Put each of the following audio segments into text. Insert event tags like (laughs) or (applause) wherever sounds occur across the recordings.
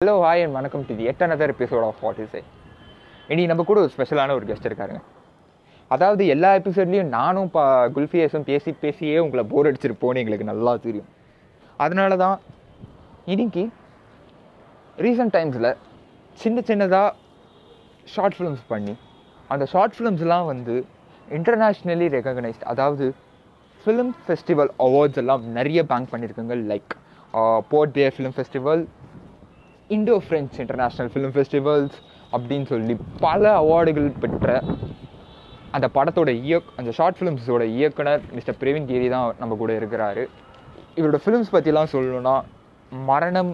Hello hi and வணக்கம் to the Ed another episode of what is இன்னைக்கு நம்ம கூட ஒரு ஸ்பெஷலான ஒரு கெஸ்ட் இருக்காருங்க. அதாவது எல்லா எபிசோட்லேயும் நானும் பா குல்ஃபியஸும் பேசி பேசியே உங்களை போர் அடிச்சிருப்போன்னு எங்களுக்கு நல்லா தெரியும். அதனால தான் இன்னைக்கு ரீசெண்ட் டைம்ஸில் சின்ன சின்னதாக ஷார்ட் ஃபிலிம்ஸ் பண்ணி அந்த ஷார்ட் ஃபிலிம்ஸ்லாம் வந்து இன்டர்நேஷ்னலி ரெகக்னைஸ்ட் அதாவது ஃபிலிம் ஃபெஸ்டிவல் அவார்ட்ஸ் எல்லாம் நிறைய பேங்க் பண்ணியிருக்காங்க like port day film festival Indo French international film festivals அப்படின்னு சொல்லி பல அவார்டுகள் பெற்ற அந்த படத்தோட இயக் அந்த ஷார்ட் ஃபிலிம்ஸோட இயக்குனர் மிஸ்டர் பிரவீன் கேரி தான் நம்ம கூட இருக்கிறாரு. இவரோட ஃபிலிம்ஸ் பற்றிலாம் சொல்லணும்னா மரணம்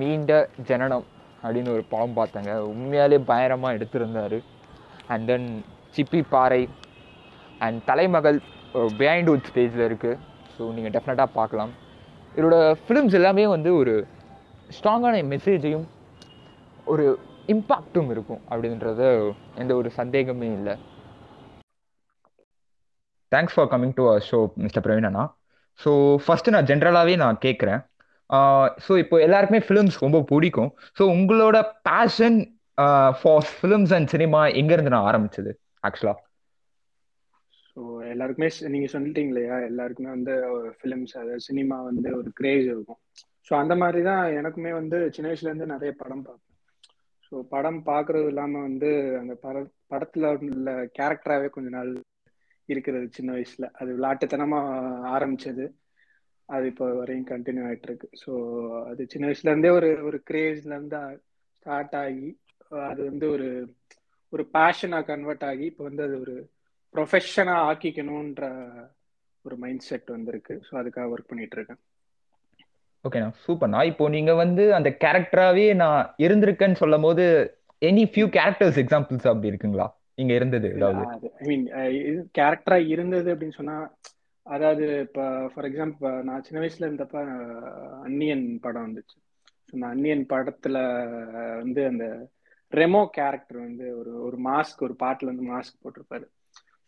மீண்ட ஜனனம் அப்படின்னு ஒரு படம் பார்த்தேங்க. உண்மையாலே பயங்கரமாக எடுத்திருந்தார். அண்ட் தென் சிப்பி பாறை அண்ட் தலைமகள் பிஹைண்ட் வுட் ஸ்டேஜில் இருக்குது ஸோ நீங்கள் டெஃபினட்டாக பார்க்கலாம். இவரோட ஃபிலிம்ஸ் எல்லாமே வந்து ஒரு ஸ்ட்ராங்கான மெசேஜையும் ஒரு இம்பாக்டும் இருக்கும் அப்படின்றது எந்த ஒரு சந்தேகமே இல்லை. Thanks for coming to our show mister Praveen Anna. So first நான் ஜென்ரலாகவே நான் கேட்குறேன் ஸோ இப்போ எல்லாருக்குமே ஃபிலிம்ஸ் ரொம்ப பிடிக்கும். ஸோ உங்களோட passion for films and cinema எங்கேருந்து நான் ஆரம்பிச்சது ஆக்சுவலாக ஸோ எல்லாருக்குமே ஸ்- நீங்க சொல்லிட்டீங்க இல்லையா? எல்லாருக்குமே வந்து ஃபிலிம்ஸ் அதாவது சினிமா வந்து ஒரு கிரேஸ் இருக்கும். ஸோ அந்த மாதிரி தான் எனக்குமே வந்து சின்ன வயசுலேருந்து நிறைய படம் பார்ப்பேன். ஸோ படம் பார்க்கறது இல்லாமல் வந்து அந்த பட படத்தில் உள்ள கேரக்டராகவே கொஞ்ச நாள் இருக்கிறது சின்ன வயசில். அது விளாட்டுத்தனமாக ஆரம்பிச்சது. அது இப்போ வரையும் கண்டினியூ ஆகிட்டு இருக்கு ஸோ அது சின்ன வயசுல இருந்தே ஒரு ஒரு கிரேஸ்லேருந்து ஸ்டார்ட் ஆகி அது வந்து ஒரு ஒரு பேஷனாக கன்வெர்ட் ஆகி இப்போ வந்து அது ஒரு ப்ரொஃபஷனாக ஆக்கிக்கணுன்ற ஒரு மைண்ட் செட் வந்திருக்கு. ஸோ அதுக்காக ஒர்க் பண்ணிட்டு இருக்கேன் ஓகேண்ணா சூப்பர்ண்ணா இப்போ நீங்கள் வந்து அந்த கேரக்டராகவே நான் இருந்திருக்கேன்னு சொல்லும் போது எனி ஃபியூ கேரக்டர்ஸ் எக்ஸாம்பிள்ஸ் அப்படி இருக்குங்களா? நீங்கள் இருந்தது ஏதாவது அது ஐ மீன் இது கேரக்டரா இருந்தது அப்படின்னு சொன்னா அதாவது இப்போ ஃபார் எக்ஸாம்பிள் நான் சின்ன வயசுல இருந்தப்ப அந்நியன் படம் வந்துச்சு. அந்த அந்நியன் படத்துல வந்து அந்த ரெமோ கேரக்டர் வந்து ஒரு ஒரு மாஸ்க் ஒரு பாட்டுல வந்து மாஸ்க் போட்டிருப்பாரு.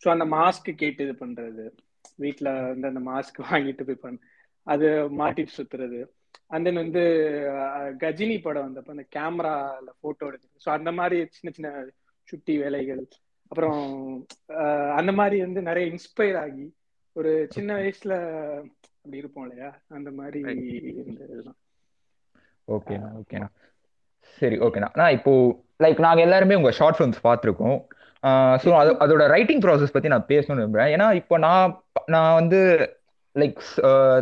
ஸோ அந்த மாஸ்க் கேட்டு இது பண்றது. வீட்ல வந்து அந்த மாஸ்க் வாங்கிட்டு போய் பண்ண அது மாட்டிட்டு சுத்துறது. அண்ட் தென் வந்து கஜினி படம் வந்தப்ப அந்த கேமரால போட்டோ எடுக்கிறது. ஸோ அந்த மாதிரி சின்ன சின்ன சுட்டி வேலைகள். அப்புறம் அந்த மாதிரி வந்து நிறைய இன்ஸ்பயர் ஆகி ஒரு சின்ன வயசுல அப்படி இருப்போம் இல்லையா? அந்த மாதிரி இருந்ததுதான். ஓகேண்ணா ஓகேண்ணா சரி ஓகேண்ணா நான் இப்போ லைக் நாங்கள் எல்லாருமே உங்கள் ஷார்ட் ஃபிலிம்ஸ் பார்த்துருக்கோம். ஸோ அது அதோட ரைட்டிங் ப்ராசஸ் பற்றி நான் பேசணும்னு விரும்புகிறேன் ஏன்னா இப்போ நான் நான் வந்து லைக்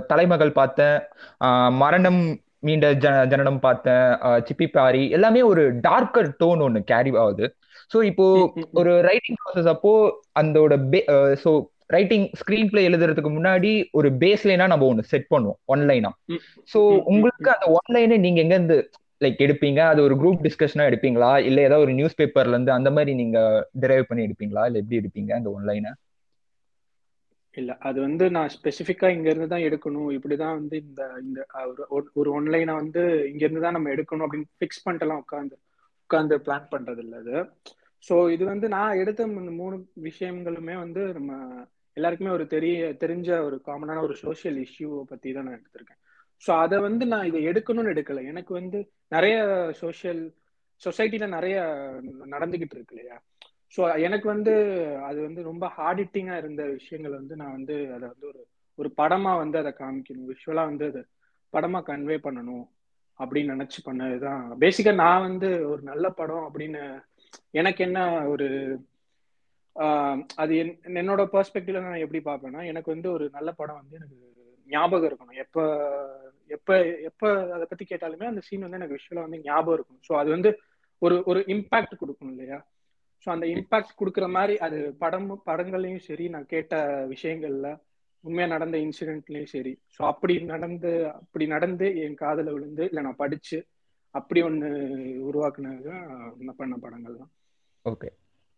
தலைமகள் பார்த்தேன் ஆஹ் மரணம் மீண்ட ஜ ஜனனம் பார்த்தேன் ஆஹ் சிப்பி பாரி எல்லாமே ஒரு டார்க்கர் டோன் ஒன்று கேரி ஆகுது. ஸோ இப்போ ஒரு ரைட்டிங் ப்ராசஸ் அப்போ அதோட பே ஸோ ரைட்டிங் ஸ்க்ரீன் பிளே எழுதுறதுக்கு முன்னாடி ஒரு பேஸ் லைனா நம்ம ஒன்று செட் பண்ணுவோம் ஒன்லைனா ஸோ உங்களுக்கு அந்த ஒன்லைனை நீங்க எங்க இருந்து லைக் எடுப்பீங்க? அது ஒரு குரூப் டிஸ்கஷனா எடுப்பீங்களா? இல்ல ஏதாவது ஒரு நியூஸ் பேப்பர்ல இருந்து அந்த மாதிரி நீங்க டிரைவ் பண்ணி எடுப்பீங்களா? இல்ல எப்படி எடுப்பீங்க அந்த ஒன்லைனை இல்ல அது வந்து நான் ஸ்பெசிஃபிக்கா இங்க இருந்து தான் எடுக்கணும். இப்படிதான் வந்து இந்த இந்த ஒரு ஒரு- ஒரு ஒன்லைனை வந்து இங்க இருந்து தான் நம்ம எடுக்கணும் அப்படின்னு ஃபிக்ஸ் பண்ணிட்டுலாம் உட்காந்து உட்காந்து பிளான் பண்றது இல்ல அது. ஸோ இது வந்து நான் எடுத்த மூணு விஷயங்களுமே வந்து நம்ம எல்லாருக்குமே ஒரு தெரிய தெரிஞ்ச ஒரு காமனான ஒரு சோசியல் இஷ்யூவை பத்தி தான் நான் எடுத்திருக்கேன். ஸோ அதை வந்து நான் இதை எடுக்கணும்னு எடுக்கல. எனக்கு வந்து நிறைய சோசியல் சொசைட்டில நிறைய நடந்துகிட்டு இருக்கு இல்லையா? ஸோ எனக்கு வந்து அது வந்து ரொம்ப ஹார்ட் இருந்த விஷயங்கள் வந்து நான் வந்து அதை வந்து ஒரு ஒரு படமா வந்து அதை காமிக்கணும். விஷுவலா வந்து அதை படமா கன்வே பண்ணணும் அப்படின்னு நினைச்சு பண்ணதுதான். பேசிக்கா நான் வந்து ஒரு நல்ல படம் அப்படின்னு எனக்கு என்ன ஒரு ஆஹ், அது என்- என்னோட பெர்ஸ்பெக்டிவ்ல நான் எப்படி பார்ப்பேன்னா எனக்கு வந்து ஒரு நல்ல படம் வந்து எனக்கு ஞாபகம் இருக்கணும். எப்ப எப்ப எப்ப அதை பத்தி கேட்டாலுமே அந்த சீன் வந்து எனக்கு விஷுவலாக வந்து ஞாபகம் இருக்கணும். ஸோ அது வந்து ஒரு ஒரு இம்பாக்ட் கொடுக்கணும் இல்லையா? ஸோ அந்த இம்பாக்ட் கொடுக்குற மாதிரி அது படம் படங்கள்லயும் சரி நான் கேட்ட விஷயங்கள்ல உண்மையா நடந்த இன்சிடென்ட்லயும் சரி. ஸோ அப்படி நடந்து அப்படி நடந்து என் காதுல விழுந்து இல்லை நான் படிச்சு அப்படி ஒண்ணு உருவாக்குனது தான் நான் பண்ண படங்கள் தான். ஓகே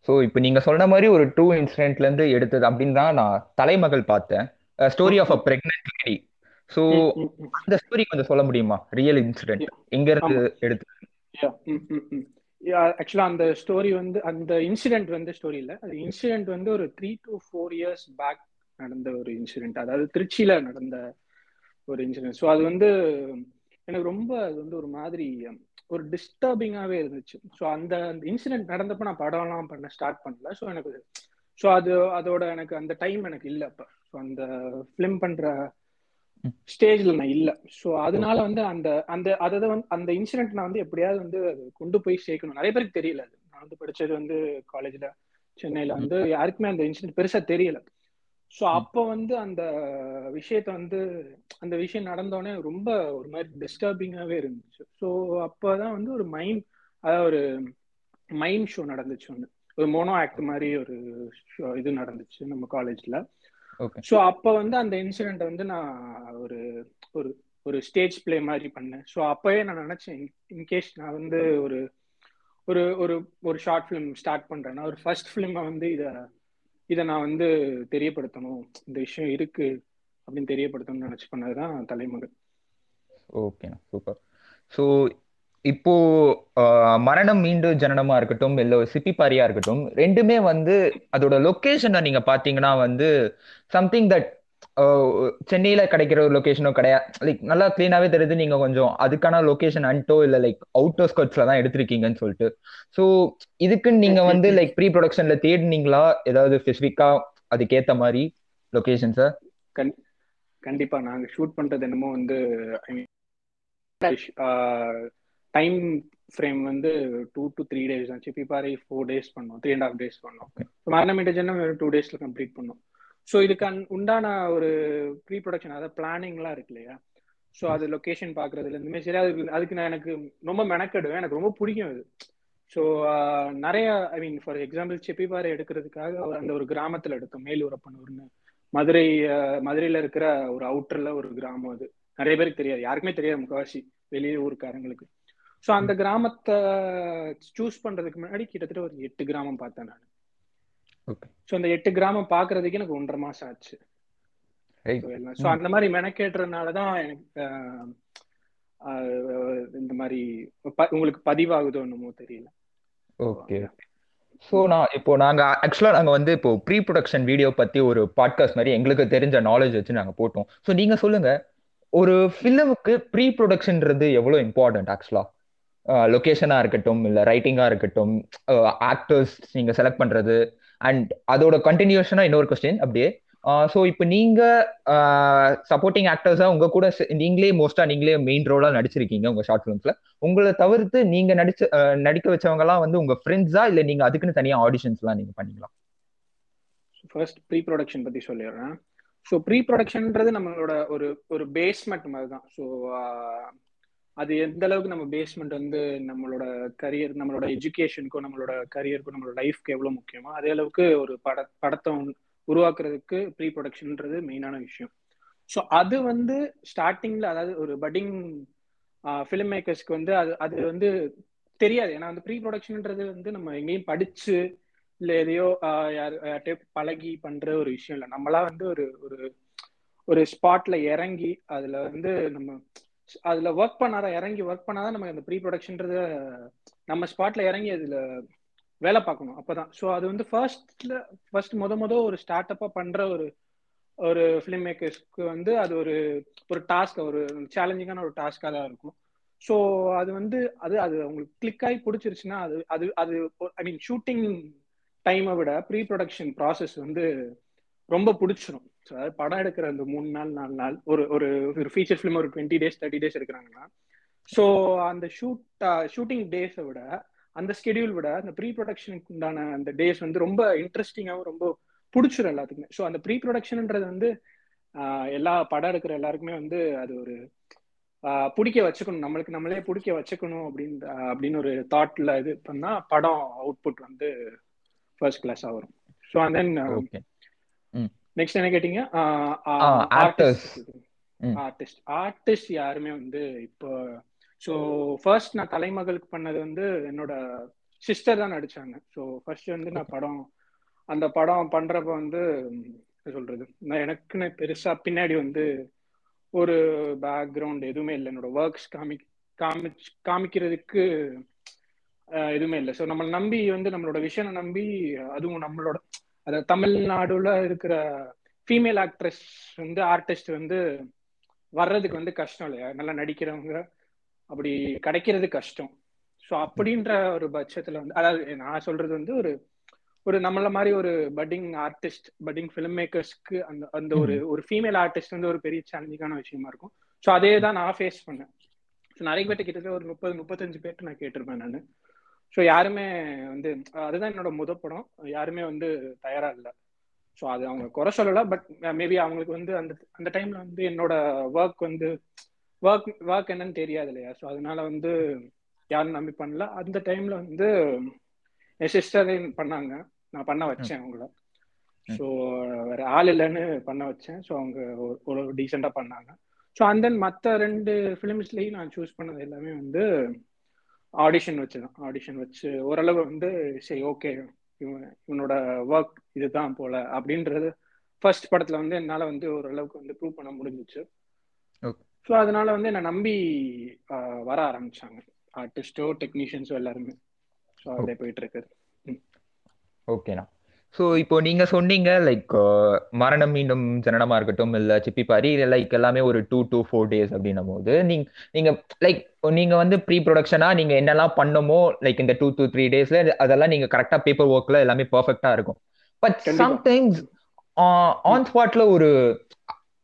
ஸோ இப்போ நீங்க சொன்ன மாதிரி ஒரு டூ இன்சிடென்ட்ல இருந்து எடுத்தது அப்படின்னு தான் நான் தலைமகள் பார்த்தேன். Story of a pregnant lady so. அந்த ஸ்டோரி கொஞ்சம் சொல்ல முடியுமா? ரியல் இன்சிடென்ட் எங்க இருந்து எடுத்து ஆக்சுவலா அந்த ஸ்டோரி வந்து அந்த இன்சிடென்ட் வந்து ஸ்டோரி இல்ல. அது இன்சிடென்ட் வந்து ஒரு three to four years back நடந்த ஒரு இன்சிடென்ட் அதாவது திருச்சியில நடந்த ஒரு இன்சிடென்ட் ஸோ அது வந்து எனக்கு ரொம்ப அது வந்து ஒரு மாதிரி ஒரு டிஸ்டர்பிங்காவே இருந்துச்சு. ஸோ அந்த அந்த இன்சிடென்ட் நடந்தப்போ நான் படம்லாம் பண்ண ஸ்டார்ட் பண்ணல. ஸோ எனக்கு ஸோ அது அதோட எனக்கு அந்த டைம் எனக்கு இல்லை அப்போ. ஸோ அந்த ஃபிலிம் பண்ற ஸ்டேஜ்ல நான் இல்லை. ஸோ அதனால வந்து அந்த அந்த அதை வந்து அந்த இன்சிடென்ட் நான் வந்து எப்படியாவது வந்து கொண்டு போய் சேர்க்கணும். நிறைய பேருக்கு தெரியல அது. நான் வந்து படிச்சது வந்து காலேஜ்ல சென்னையில வந்து யாருக்குமே அந்த இன்சிடென்ட் பெருசா தெரியல. ஸோ அப்போ வந்து அந்த விஷயத்த வந்து அந்த விஷயம் நடந்தோடனே ரொம்ப ஒரு மாதிரி டிஸ்டர்பிங்காகவே இருந்துச்சு. ஸோ அப்போதான் வந்து ஒரு மைண்ட் அதாவது ஒரு மைண்ட் ஷோ நடந்துச்சு ஒன்று ஒரு மோனோ ஆக்ட் மாதிரி ஒரு ஷோ இது நடந்துச்சு நம்ம காலேஜ்ல ஸோ அப்போ வந்து அந்த இன்சிடென்ட் வந்து நான் ஒரு ஒரு ஒரு ஸ்டேஜ் பிளே மாதிரி பண்ணேன். ஸோ அப்போவே நான் நினைச்சேன் இன்கேஸ் நான் வந்து ஒரு ஒரு ஒரு ஒரு ஷார்ட் ஃபிலிம் ஸ்டார்ட் பண்றேன்னா ஒரு ஃபர்ஸ்ட் ஃபிலிமை வந்து இதை இதை நான் வந்து தெரியப்படுத்தணும். இந்த விஷயம் இருக்கு அப்படின்னு தெரியப்படுத்தணும்னு நினைச்சு பண்ணதுதான் தலைமகன் ஓகே சூப்பர் ஸோ இப்போ மரணம் மீண்டும் ஜனனமா இருக்கட்டும் இல்ல சிப்பிப்பாரியா இருக்கட்டும் ரெண்டுமே வந்து அதோட லொக்கேஷனை நீங்க பாத்தீங்கன்னா வந்து சம்திங் தட் சென்னையில கிடைக்கிற ஒரு லொகேஷனோ கிடையாது லைக் நல்லா கிளீனாவே தெரியுது. நீங்க கொஞ்சம் அதுக்கான லொகேஷன் அன்ட்டோ இல்ல லைக் அவுட்டர் ஸ்கர்ட்ஸ்ல தான் எடுத்திருக்கீங்கன்னு சொல்லிட்டு. ஸோ இதுக்குன்னு நீங்க வந்து லைக் ப்ரீ ப்ரொடக்ஷன்ல தேடினீங்களா? ஏதாவது ஸ்பெசிஃபிக்கா அதுக்கேத்த மாதிரி லொகேஷன் சார் கண்டிப்பா. நாங்க ஷூட் பண்றது என்னமோ வந்து டைம் ஃப்ரேம் வந்து டூ டு த்ரீ டேஸ் தான் சிப்பிப்பாறை ஃபோர் டேஸ் பண்ணோம் த்ரீ அண்ட் ஹாஃப் டேஸ் பண்ணோம். மரணமேட்டஜன்னா வெறும் டூ டேஸ்ல கம்ப்ளீட் பண்ணோம். ஸோ இதுக்கு உண்டான ஒரு ப்ரீ ப்ரொடக்ஷன் அதாவது பிளானிங்லாம் இருக்கு இல்லையா? ஸோ அது லொக்கேஷன் பார்க்கறதுல இருந்து சரி அதுக்கு அதுக்கு நான் எனக்கு ரொம்ப மெனக்கெடுவேன். எனக்கு ரொம்ப பிடிக்கும் அது ஸோ நிறைய ஐ மீன் ஃபார் எக்ஸாம்பிள் செப்பிப்பாறை எடுக்கிறதுக்காக அந்த ஒரு கிராமத்தில் எடுத்தோம். மேலூரப்பனூர்னு. மதுரை மதுரையில் இருக்கிற ஒரு அவுட்டர்ல ஒரு கிராமம் அது. நிறைய பேருக்கு தெரியாது. யாருக்குமே தெரியாது முக்காவாசி வெளியே ஊருக்காரங்களுக்கு. ஸோ அந்த கிராமத்தை சூஸ் பண்றதுக்கு முன்னாடி கிட்டத்தட்ட ஒரு எட்டு கிராமம் பார்த்தேன் நான். ஸோ அந்த எட்டு கிராமம் பாக்குறதுக்கு எனக்கு ஒன்றரை மாசம் ஆச்சு. ஸோ அந்த மாதிரி மெனக்கேட்டுறதுனாலதான் எனக்கு இந்த மாதிரி உங்களுக்கு பதிவாகுதோ என்னமோ தெரியல. ஓகே. ஸோ நான் இப்போ நாங்கள் ஆக்சுவலாக நாங்கள் வந்து இப்போ ப்ரீ ப்ரொடக்ஷன் வீடியோ பற்றி ஒரு பாட்காஸ்ட் மாதிரி எங்களுக்கு தெரிஞ்ச நாலேஜ் வச்சு நாங்கள் போட்டோம். ஸோ நீங்கள் சொல்லுங்கள் ஒரு ஃபிலிமுக்கு ப்ரீ ப்ரொடக்ஷன்றது எவ்வளோ இம்பார்ட்டன்ட் ஆக்சுவலாக லொக்கேஷனாக இருக்கட்டும் இல்லை ரைட்டிங்காக இருக்கட்டும் ஆக்டர்ஸ் நீங்கள் செலக்ட் பண்ணுறது அண்ட் அதோட கண்டினியூஷனாக இன்னொரு கொஸ்டின் அப்படியே ஸோ இப்போ நீங்கள் சப்போர்ட்டிங் ஆக்டர்ஸாக உங்கள் கூட நீங்களே மோஸ்ட்டாக நீங்களே மெயின் ரோலாக நடிச்சிருக்கீங்க உங்கள் ஷார்ட் ஃபிலிம்ஸில் உங்களை தவிர்த்து நீங்கள் நடிச்ச நடிக்க வச்சவங்கலாம் வந்து உங்கள் ஃப்ரெண்ட்ஸா இல்லை நீங்கள் அதுக்குன்னு தனியாக ஆடிஷன்ஸ்லாம் நீங்கள் பண்ணிக்கலாம் ஃபர்ஸ்ட் ப்ரீ ப்ரொடக்ஷன் பற்றி சொல்லிடுறேன். ஸோ ப்ரீ ப்ரொடக்ஷன்ன்றது நம்மளோட ஒரு ஒரு பேஸ்மெண்ட் மாதிரி தான். ஸோ அது எந்த அளவுக்கு நம்ம பேஸ்மெண்ட் வந்து நம்மளோட கரியர் நம்மளோட எஜுகேஷனுக்கும் நம்மளோட கரியருக்கும் நம்மளோட லைஃப்க்கு எவ்வளோ முக்கியமோ அதே அளவுக்கு ஒரு பட படத்தை உருவாக்குறதுக்கு ப்ரீ ப்ரொடக்ஷன்ன்றது மெயினான விஷயம். ஸோ அது வந்து ஸ்டார்டிங்ல அதாவது ஒரு பட்டிங் ஃபிலிம் மேக்கர்ஸ்க்கு வந்து அது அது வந்து தெரியாது. ஏன்னா அந்த ப்ரீ ப்ரொடக்ஷன்ன்றது வந்து நம்ம எங்கேயும் படிச்சு இல்லை எதையோ யார்கிட்ட பழகி பண்ற ஒரு விஷயம் இல்லை. நம்மளா வந்து ஒரு ஒரு ஒரு ஸ்பாட்ல இறங்கி அதுல வந்து நம்ம அதுல ஒர்க் பண்ணாதான் இறங்கி ஒர்க் பண்ணாதான் நம்ம அந்த ப்ரீ ப்ரொடக்ஷன்றது நம்ம ஸ்பாட்ல இறங்கி அதுல வேலை பார்க்கணும். அப்பதான். ஸோ அது வந்து ஃபர்ஸ்ட்ல ஃபர்ஸ்ட் முத முத ஒரு ஸ்டார்ட் அப்பா பண்ற ஒரு ஒரு ஃபிலிம் மேக்கர்ஸ்க்கு வந்து அது ஒரு ஒரு டாஸ்க் ஒரு சேலஞ்சிங்கான ஒரு டாஸ்காக தான் இருக்கும். ஸோ அது வந்து அது அது உங்களுக்கு கிளிக் ஆகி பிடிச்சிருச்சுன்னா அது அது அது ஐ மீன் ஷூட்டிங் டைமை விட ப்ரீ ப்ரொடக்ஷன் ப்ராசஸ் வந்து ரொம்ப பிடிச்சிரும். ஸோ அதாவது படம் எடுக்கிற அந்த மூணு நாள் நாலு நாள் ஒரு ஒரு ஒரு ஃபீச்சர் ஃபிலிம் ஒரு டுவெண்ட்டி டேஸ் தேர்ட்டி டேஸ் எடுக்கிறாங்கன்னா ஸோ அந்த ஷூட் ஷூட்டிங் டேஸை விட அந்த ஸ்கெடியூல் விட அந்த ப்ரீ ப்ரொடக்ஷனுக்கு உண்டான அந்த டேஸ் வந்து ரொம்ப இன்ட்ரெஸ்டிங்காகவும் ரொம்ப பிடிச்சிரும் எல்லாத்துக்குமே. ஸோ அந்த ப்ரீ ப்ரொடக்ஷன்ன்றது வந்து எல்லா படம் எடுக்கிற எல்லாருக்குமே வந்து அது ஒரு பிடிக்க வச்சுக்கணும். நம்மளுக்கு நம்மளே பிடிக்க வச்சுக்கணும் அப்படின்னு அப்படின்னு ஒரு தாட்ல இது பண்ணா படம் அவுட்புட் வந்து ஃபர்ஸ்ட் கிளாஸாக வரும். ஸோ அண்ட் தென் நெக்ஸ்ட் என்ன கேட்டீங்க? ஆர்டிஸ்ட் ஆர்டிஸ்ட் யாருமே வந்து இப்போ ஸோ ஃபர்ஸ்ட் நான் தலைமகளுக்கு பண்ணது வந்து என்னோட சிஸ்டர் தான் நடிச்சாங்க. ஸோ ஃபர்ஸ்ட் வந்து நான் படம் அந்த படம் பண்றப்ப வந்து சொல்றது நான் எனக்குன்னு பெருசா பின்னாடி வந்து ஒரு பேக்ரவுண்ட் எதுவுமே இல்லை. என்னோட ஒர்க்ஸ் காமி காமிச் காமிக்கிறதுக்கு எதுவுமே இல்லை. ஸோ நம்மளை நம்பி வந்து நம்மளோட விஷனை நம்பி அதுவும் நம்மளோட அதாவது தமிழ்நாடுல இருக்கிற ஃபீமேல் ஆக்ட்ரஸ் வந்து ஆர்டிஸ்ட் வந்து வர்றதுக்கு வந்து கஷ்டம் இல்லையா? நல்லா நடிக்கிறவங்க அப்படி கிடைக்கிறது கஷ்டம். ஸோ அப்படின்ற ஒரு பட்சத்துல வந்து அதாவது நான் சொல்றது வந்து ஒரு ஒரு நம்மள மாதிரி ஒரு பட்டிங் ஆர்டிஸ்ட் பட்டிங் ஃபிலிம் மேக்கர்ஸ்க்கு அந்த அந்த ஒரு ஒரு ஃபீமேல் ஆர்டிஸ்ட் வந்து ஒரு பெரிய சேலஞ்சிங்கான விஷயமா இருக்கும். ஸோ அதே தான் நான் ஃபேஸ் பண்ணேன். ஸோ நிறைய பேர்ட்ட கிட்டத்தட்ட ஒரு முப்பது முப்பத்தஞ்சு பேர்ட்டு நான் கேட்டிருப்பேன் நான். ஸோ யாருமே வந்து அதுதான் என்னோட முத படம். யாருமே வந்து தயாரா இல்லை. ஸோ அது அவங்க குறை சொல்லல பட் மேபி அவங்களுக்கு வந்து அந்த அந்த டைம்ல வந்து என்னோட ஒர்க் வந்து ஒர்க் ஒர்க் என்னன்னு தெரியாது இல்லையா? ஸோ அதனால வந்து யாரும் நம்பி பண்ணல. அந்த டைம்ல வந்து என் சிஸ்டர் பண்ணாங்க. நான் பண்ண வச்சேன் அவங்கள. ஸோ வேற ஆள் இல்லைன்னு பண்ண வச்சேன். ஸோ அவங்க ஒரு டீசெண்டா பண்ணாங்க. ஸோ தென் மற்ற ரெண்டு ஃபிலிம்ஸ்லேயும் நான் சூஸ் பண்ணது எல்லாமே வந்து ஆடிஷன் வச்சு தான். ஆடிஷன் வச்சு ஓரளவு வந்து சரி ஓகே இவன் இவனோட ஒர்க் இதுதான் போல அப்படின்றது ஃபர்ஸ்ட் படத்துல வந்து என்னால் வந்து ஓரளவுக்கு வந்து ப்ரூவ் பண்ண முடிஞ்சிச்சு. ஸோ அதனால வந்து என்னை நம்பி வர ஆரம்பிச்சாங்க. ஆர்டிஸ்டோ டெக்னீஷியன்ஸோ எல்லாருமே. ஸோ அப்படியே போயிட்டு இருக்குது. ஓகேண்ணா ஸோ இப்போ நீங்க சொன்னீங்க லைக் மரணம் மீண்டும் ஜனனமா இருக்கட்டும் இல்ல சிப்பி பாரி லைக் எல்லாமே ஒரு டூ டூ ஃபோர் டேஸ் அப்படின்னும் போது நீங்க நீங்க லைக் நீங்க வந்து ப்ரீ ப்ரொடக்ஷனா நீங்க என்னெல்லாம் பண்ணமோ லைக் இந்த டூ டூ த்ரீ டேஸ்ல அதெல்லாம் நீங்க கரெக்டா பேப்பர் ஒர்க்ல எல்லாமே பர்ஃபெக்டா இருக்கும். பட் சம்டைம்ஸ் ஆன் ஸ்பாட்ல ஒரு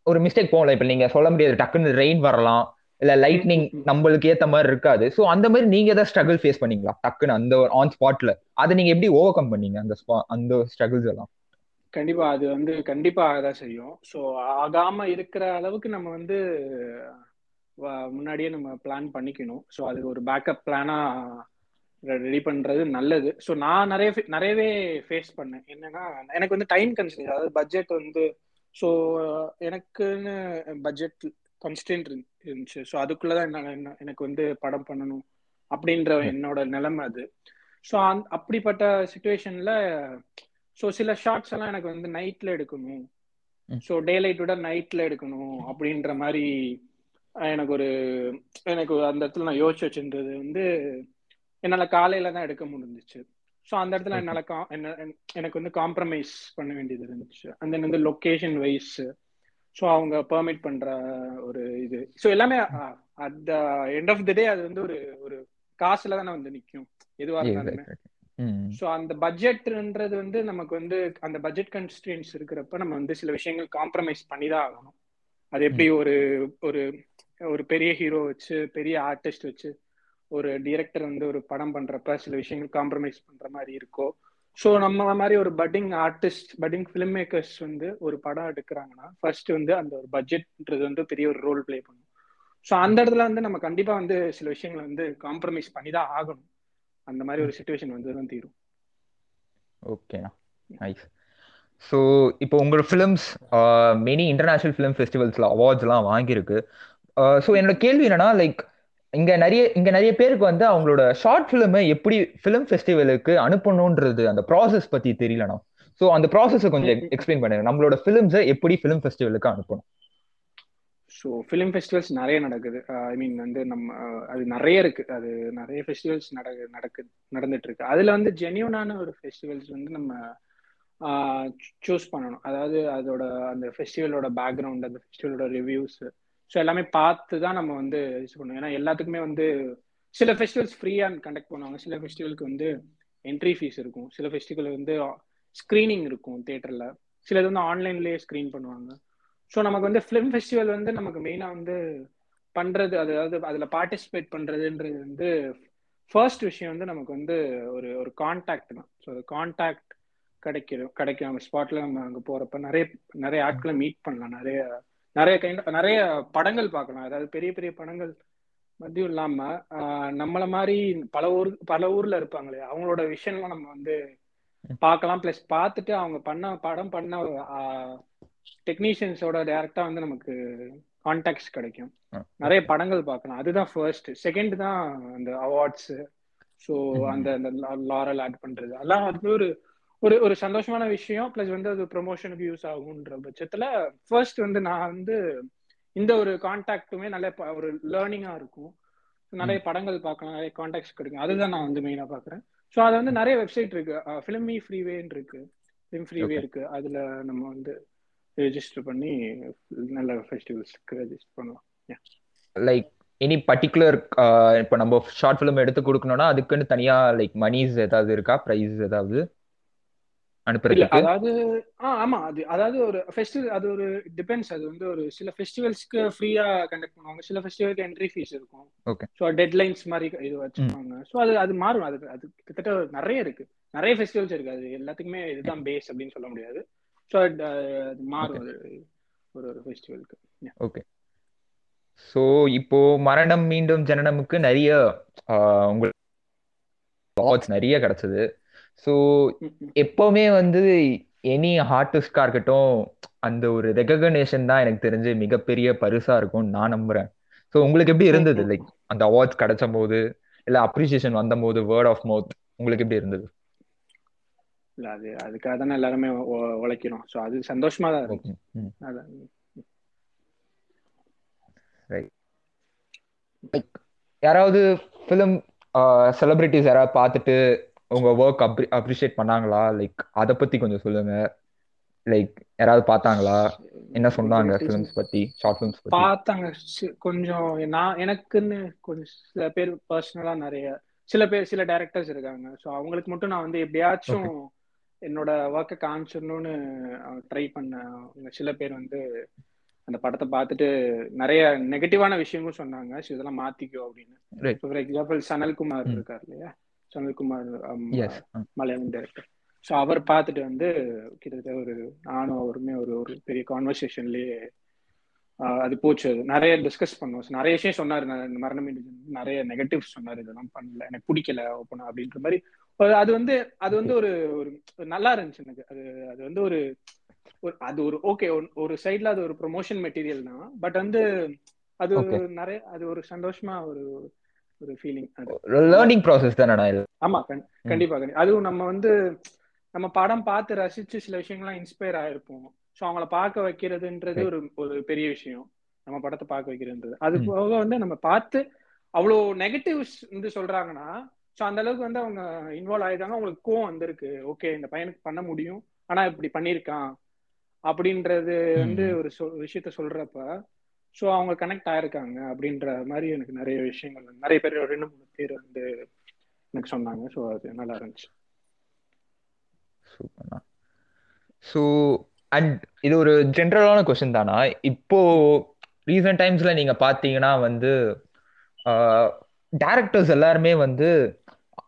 ஒரு மிஸ்டேக் போகல. இப்ப நீங்க சொல்ல முடியாது டக்குன்னு ரெயின் வரலாம் இல்ல லைட்னிங் (laughs) நம்மளுக்கு ஏத்த மாதிரி இருக்காது. சோ அந்த மாதிரி நீங்க ஏதாவது ஸ்ட்ரகிள் ஃபேஸ் பண்ணீங்களா? டக்குன்னு அந்த ஆன் ஸ்பாட்ல அதை நீங்க எப்படி ஓவர் கம் பண்ணீங்க? அந்த அந்த ஸ்ட்ரகிள்ஸ் எல்லாம். கண்டிப்பா அது வந்து கண்டிப்பா ஆகதான் செய்யும். ஸோ ஆகாம இருக்கிற அளவுக்கு நம்ம வந்து முன்னாடியே நம்ம பிளான் பண்ணிக்கணும். ஸோ அது ஒரு பேக்கப் பிளானா ரெடி பண்றது நல்லது. ஸோ நான் நிறைய நிறையவே ஃபேஸ் பண்ணேன். என்னன்னா எனக்கு வந்து டைம் கன்ஸ்டன்ட் அதாவது பட்ஜெட் வந்து ஸோ எனக்குன்னு பட்ஜெட் கன்ஸ்டன்ட் இருந்துச்சு. ஸோ அதுக்குள்ளதான் என்ன எனக்கு வந்து படம் பண்ணணும் அப்படின்ற என்னோட நிலைமை அது. ஸோ அந் அப்படிப்பட்ட சுச்சுவேஷன்ல ஸோ சில ஷார்ட்ஸ் எல்லாம் எனக்கு வந்து நைட்ல எடுக்கணும். ஸோ டே லைட்டோட நைட்ல எடுக்கணும் அப்படின்ற மாதிரி எனக்கு ஒரு எனக்கு அந்த இடத்துல நான் யோசிச்சு வச்சிருந்தது வந்து என்னால காலையில தான் எடுக்க முடிஞ்சிச்சு. ஸோ அந்த இடத்துல என்னால என்ன எனக்கு வந்து காம்ப்ரமைஸ் பண்ண வேண்டியது இருந்துச்சு. அந்த வந்து லொக்கேஷன் வைஸ் ஸோ அவங்க பெர்மிட் பண்ற ஒரு இது. ஸோ எல்லாமே at the end of the day அது வந்து ஒரு ஒரு காசுல தானே வந்து நிற்கும் எதுவாக இருந்தாலுமே. ஸோ அந்த பட்ஜெட்ன்றது வந்து நமக்கு வந்து அந்த பட்ஜெட் கன்ஸ்டன்ஸ் இருக்கிறப்ப நம்ம வந்து சில விஷயங்கள் காம்ப்ரமைஸ் பண்ணி தான் ஆகணும். அது எப்படி ஒரு ஒரு ஒரு பெரிய ஹீரோ வச்சு பெரிய ஆர்டிஸ்ட் வச்சு ஒரு டிரெக்டர் வந்து ஒரு படம் பண்றப்ப சில விஷயங்கள் காம்ப்ரமைஸ் பண்ற மாதிரி இருக்கோ. ஸோ நம்ம மாதிரி ஒரு budding artist budding film makers வந்து ஒரு படம் எடுக்கிறாங்கன்னா ஃபர்ஸ்ட் வந்து அந்த ஒரு பட்ஜெட்ன்றது வந்து பெரிய ஒரு ரோல் பிளே பண்ணும். ஸோ அந்த இடத்துல வந்து நம்ம கண்டிப்பா வந்து சில விஷயங்களை வந்து காம்ப்ரமைஸ் பண்ணி தான் ஆகணும். அந்த மாதிரி ஒரு சுச்சுவேஷன் வந்து தான் தீரும். ஓகேண்ணா நைஸ் ஸோ இப்போ உங்களோட ஃபிலிம்ஸ் மெனி இன்டர்நேஷனல் ஃபிலிம் ஃபெஸ்டிவல்ஸில் அவார்ட்ஸ்லாம் வாங்கியிருக்கு. ஸோ என்னோட கேள்வி என்னன்னா லைக் இங்க நிறைய இங்க நிறைய பேருக்கு வந்து அவங்களோட ஷார்ட் ஃபிலிமை எப்படி ஃபிலிம் ஃபெஸ்டிவலுக்கு அனுப்பணுன்றது அந்த ப்ராசஸ் பத்தி தெரியலனா ஸோ அந்த ப்ராசஸை கொஞ்சம் (laughs) எக்ஸ்பிளைன் பண்ணுங்க. நம்மளோட ஃபிலிம்ஸை எப்படி ஃபிலிம் ஃபெஸ்டிவலுக்கு அனுப்பணும்? ஸோ ஃபிலிம் ஃபெஸ்டிவல்ஸ் நிறைய நடக்குது. Uh, ஐ மீன் வந்து நம்ம uh, அது நிறைய இருக்கு. அது நிறைய ஃபெஸ்டிவல்ஸ் நடக்கு நடக்கு நடந்துட்டு இருக்கு அதுல வந்து ஜென்யூனான ஒரு ஃபெஸ்டிவல்ஸ் வந்து நம்ம uh, சூஸ் பண்ணணும். அதாவது அதோட அந்த ஃபெஸ்டிவலோட பேக்ரவுண்ட் அந்த ஃபெஸ்டிவலோட ரிவ்யூஸ் ஸோ எல்லாமே பார்த்து தான் நம்ம வந்து இது பண்ணுவோம் ஏன்னா எல்லாத்துக்குமே வந்து சில ஃபெஸ்டிவல்ஸ் ஃப்ரீயாக கண்டக்ட் பண்ணுவாங்க. சில ஃபெஸ்டிவலுக்கு வந்து என்ட்ரி ஃபீஸ் இருக்கும். சில ஃபெஸ்டிவல் வந்து ஸ்க்ரீனிங் இருக்கும் தேட்டரில் சிலது வந்து ஆன்லைன்லேயே ஸ்க்ரீன் பண்ணுவாங்க. ஸோ நமக்கு வந்து ஃபிலிம் ஃபெஸ்டிவல் வந்து நமக்கு மெயினாக வந்து பண்ணுறது அதாவது அதில் பார்ட்டிசிபேட் பண்ணுறதுன்றது வந்து ஃபர்ஸ்ட் விஷயம் வந்து நமக்கு வந்து ஒரு ஒரு கான்டாக்ட் தான். ஸோ அது கான்டாக்ட் கிடைக்கும் கிடைக்கும். அந்த ஸ்பாட்டில் நம்ம அங்கே போகிறப்ப நிறைய நிறைய ஆட்களை மீட் பண்ணலாம். நிறைய நிறைய கைண்ட் நிறைய படங்கள் பார்க்கலாம். அதாவது பெரிய பெரிய படங்கள் மதியம் இல்லாம நம்மள மாதிரி பல ஊர் பல ஊர்ல இருப்பாங்களே அவங்களோட விஷயம்லாம் நம்ம வந்து பார்க்கலாம். பிளஸ் பார்த்துட்டு அவங்க பண்ண படம் பண்ண டெக்னீஷியன்ஸோட டைரக்டா வந்து நமக்கு கான்டாக்ட்ஸ் கிடைக்கும். நிறைய படங்கள் பார்க்கலாம். அதுதான் ஃபர்ஸ்ட் செகண்ட் தான் அந்த அவார்ட்ஸ் ஸோ அந்த அந்த லாரல் ஆட் பண்றது. அதெல்லாம் வந்து ஒரு ஒரு ஒரு சந்தோஷமான விஷயம். பிளஸ் வந்து அது ப்ரொமோஷனுக்கு யூஸ் ஆகுன்ற பட்சத்துல ஃபர்ஸ்ட் வந்து நான் வந்து இந்த ஒரு கான்டாக்டுமே நல்ல ஒரு லேர்னிங்கா இருக்கும். நிறைய படங்கள் பார்க்கலாம். நிறைய கான்டாக்ட்ஸ் கிடைக்கும். அதுதான் நான் வந்து மெயினா பாக்குறேன் ஸோ அது வந்து நிறைய வெப்சைட் இருக்கு. ஃபிலிமி ஃப்ரீவேன்னு இருக்கு. ஃபிலிம் ஃப்ரீவே இருக்கு. அதுல நம்ம வந்து ரெஜிஸ்டர் பண்ணி நல்ல ஃபெஸ்டிவல்ஸ்க்கு ரெஜிஸ்டர் பண்ணலாம். லைக் எனி பர்டிகுலர் இப்போ நம்ம ஷார்ட் ஃபிலிம் எடுத்து கொடுக்கணும்னா அதுக்குன்னு தனியா லைக் மணிஸ் ஏதாவது இருக்கா? ப்ரைஸ் ஏதாவது அனுப்புறதுக்கு? அதாவது ஆ ஆமா அது அதாவது ஒரு ஃபெஸ்டிவல் அது ஒரு டிபெண்ட்ஸ் அது வந்து ஒரு சில ஃபெஸ்டிவல்ஸ்க்கு ஃப்ரீயா கண்டக்ட் பண்ணுவாங்க. சில ஃபெஸ்டிவலுக்கு என்ட்ரி ஃபீஸ் இருக்கும். ஓகே ஸோ டெட்லைன்ஸ் மாதிரி இது வச்சிருப்பாங்க ஸோ அது அது மாறும். அது அது கிட்டத்தட்ட நிறைய இருக்கு. நிறைய ஃபெஸ்டிவல்ஸ் இருக்கு. அது எல்லாத்துக்குமே இதுதான் பேஸ் அப்படின்னு சொல்ல முடியாது. ஸோ அது மாறும் அது ஒரு ஒரு ஃபெஸ்டிவலுக்கு ஓகே ஸோ இப்போ மரணம் மீண்டும் ஜனனமுக்கு நிறைய உங்களுக்கு அவார்ட்ஸ் நிறைய கிடைச்சது. ஸோ எப்பவுமே வந்து எனி ஆர்டிஸ்டா இருக்கட்டும் அந்த ஒரு ரெகக்னேஷன் தான் எனக்கு தெரிஞ்சு மிகப்பெரிய பரிசா இருக்கும்னு நான் நம்புறேன். ஸோ உங்களுக்கு எப்படி இருந்தது? லைக் அந்த அவார்ட்ஸ் கிடைச்ச போது இல்ல அப்ரிசியேஷன் வந்த போது வேர்ட் ஆஃப் மவுத் உங்களுக்கு எப்படி இருந்தது? இல்ல அது அதுக்காக தானே எல்லாருமே உழைக்கிறோம். ஸோ அது சந்தோஷமா தான் இருக்கு. அதான். யாராவது ஃபிலிம் செலிபிரிட்டிஸ் யாராவது பார்த்துட்டு உங்க ஒர்க் அப்ரி அப்ரிஷியேட் பண்ணாங்களா? லைக் அதை பத்தி கொஞ்சம் சொல்லுங்க. லைக் யாராவது பார்த்தாங்களா? என்ன சொன்னாங்க ஃபிலிம்ஸ் பத்தி? ஷார்ட் ஃபிலிம்ஸ் பத்தி? பார்த்தாங்க. கொஞ்சம் நான் எனக்குன்னு கொஞ்சம் சில பேர் பர்சனலா நிறைய சில பேர் சில டைரக்டர்ஸ் இருக்காங்க. ஸோ அவங்களுக்கு மட்டும் நான் வந்து எப்படியாச்சும் என்னோட ஒர்க்கை காமிச்சிடணும்னு ட்ரை பண்ண சில பேர் வந்து அந்த படத்தை பார்த்துட்டு நிறைய நெகட்டிவான விஷயமும் சொன்னாங்க. ஸோ இதெல்லாம் மாத்திக்கோ அப்படின்னு. ஃபார் எக்ஸாம்பிள் சனல்குமார் இருக்கார் இல்லையா? சனல்குமார் மலையாளம் டைரக்டர் ஸோ அவர் பார்த்துட்டு வந்து கிட்டத்தட்ட ஒரு நானும் அவருமே ஒரு ஒரு பெரிய கான்வர்சேஷன்லயே அது போச்சு. அது நிறைய டிஸ்கஸ் பண்ணோம் நிறைய விஷயம் சொன்னார். மரணம் நிறைய நெகட்டிவ் சொன்னார். இதெல்லாம் பண்ணல. எனக்கு பிடிக்கல ஓப்பனா அப்படின்ற மாதிரி அது வந்து அது வந்து ஒரு ஒரு நல்லா இருந்துச்சு எனக்கு. அது அது வந்து ஒரு அது ஒரு ஓகே ஒரு சைட்ல அது ஒரு ப்ரொமோஷன் மெட்டீரியல் தான். பட் வந்து அது நிறைய அது ஒரு சந்தோஷமா ஒரு ஒரு ஃபீலிங் அது. லேர்னிங் ப்ராசஸ் தானடா ஆமா கண்டிப்பா அதுவும் நம்ம வந்து நம்ம படம் பார்த்து ரசிச்சு சில விஷயங்கள்லாம் இன்ஸ்பயர் ஆயிருப்போம். ஸோ அவங்கள பார்க்க வைக்கிறதுன்றது ஒரு ஒரு பெரிய விஷயம். நம்ம படத்தை பார்க்க வைக்கிறதுன்றது. அது போக வந்து நம்ம பார்த்து அவ்வளோ நெகட்டிவ்ஸ் வந்து சொல்றாங்கன்னா ஸோ அந்த அளவுக்கு வந்து அவங்க இன்வால்வ் ஆயிருக்காங்க அவங்களுக்கு கோவம் வந்திருக்கு. ஓகே இந்த பையனுக்கு பண்ண முடியும். ஆனா இப்படி பண்ணியிருக்கான். அப்படின்றது வந்து ஒரு விஷயத்த சொல்றப்ப ஸோ அவங்க கனெக்ட் ஆயிருக்காங்க அப்படின்ற மாதிரி எனக்கு நிறைய விஷயங்கள் நிறைய பேர் ரெண்டு மூணு பேர் வந்து எனக்கு சொன்னாங்க. ஸோ அது நல்லா இருந்துச்சு. சூப்பர்ண்ணா ஸோ அண்ட் இது ஒரு ஜென்ரலான கொஸ்டின் தானா? இப்போ ரீசன்ட் டைம்ஸ்ல நீங்க பாத்தீங்கன்னா வந்து டேரக்டர்ஸ் எல்லாருமே வந்து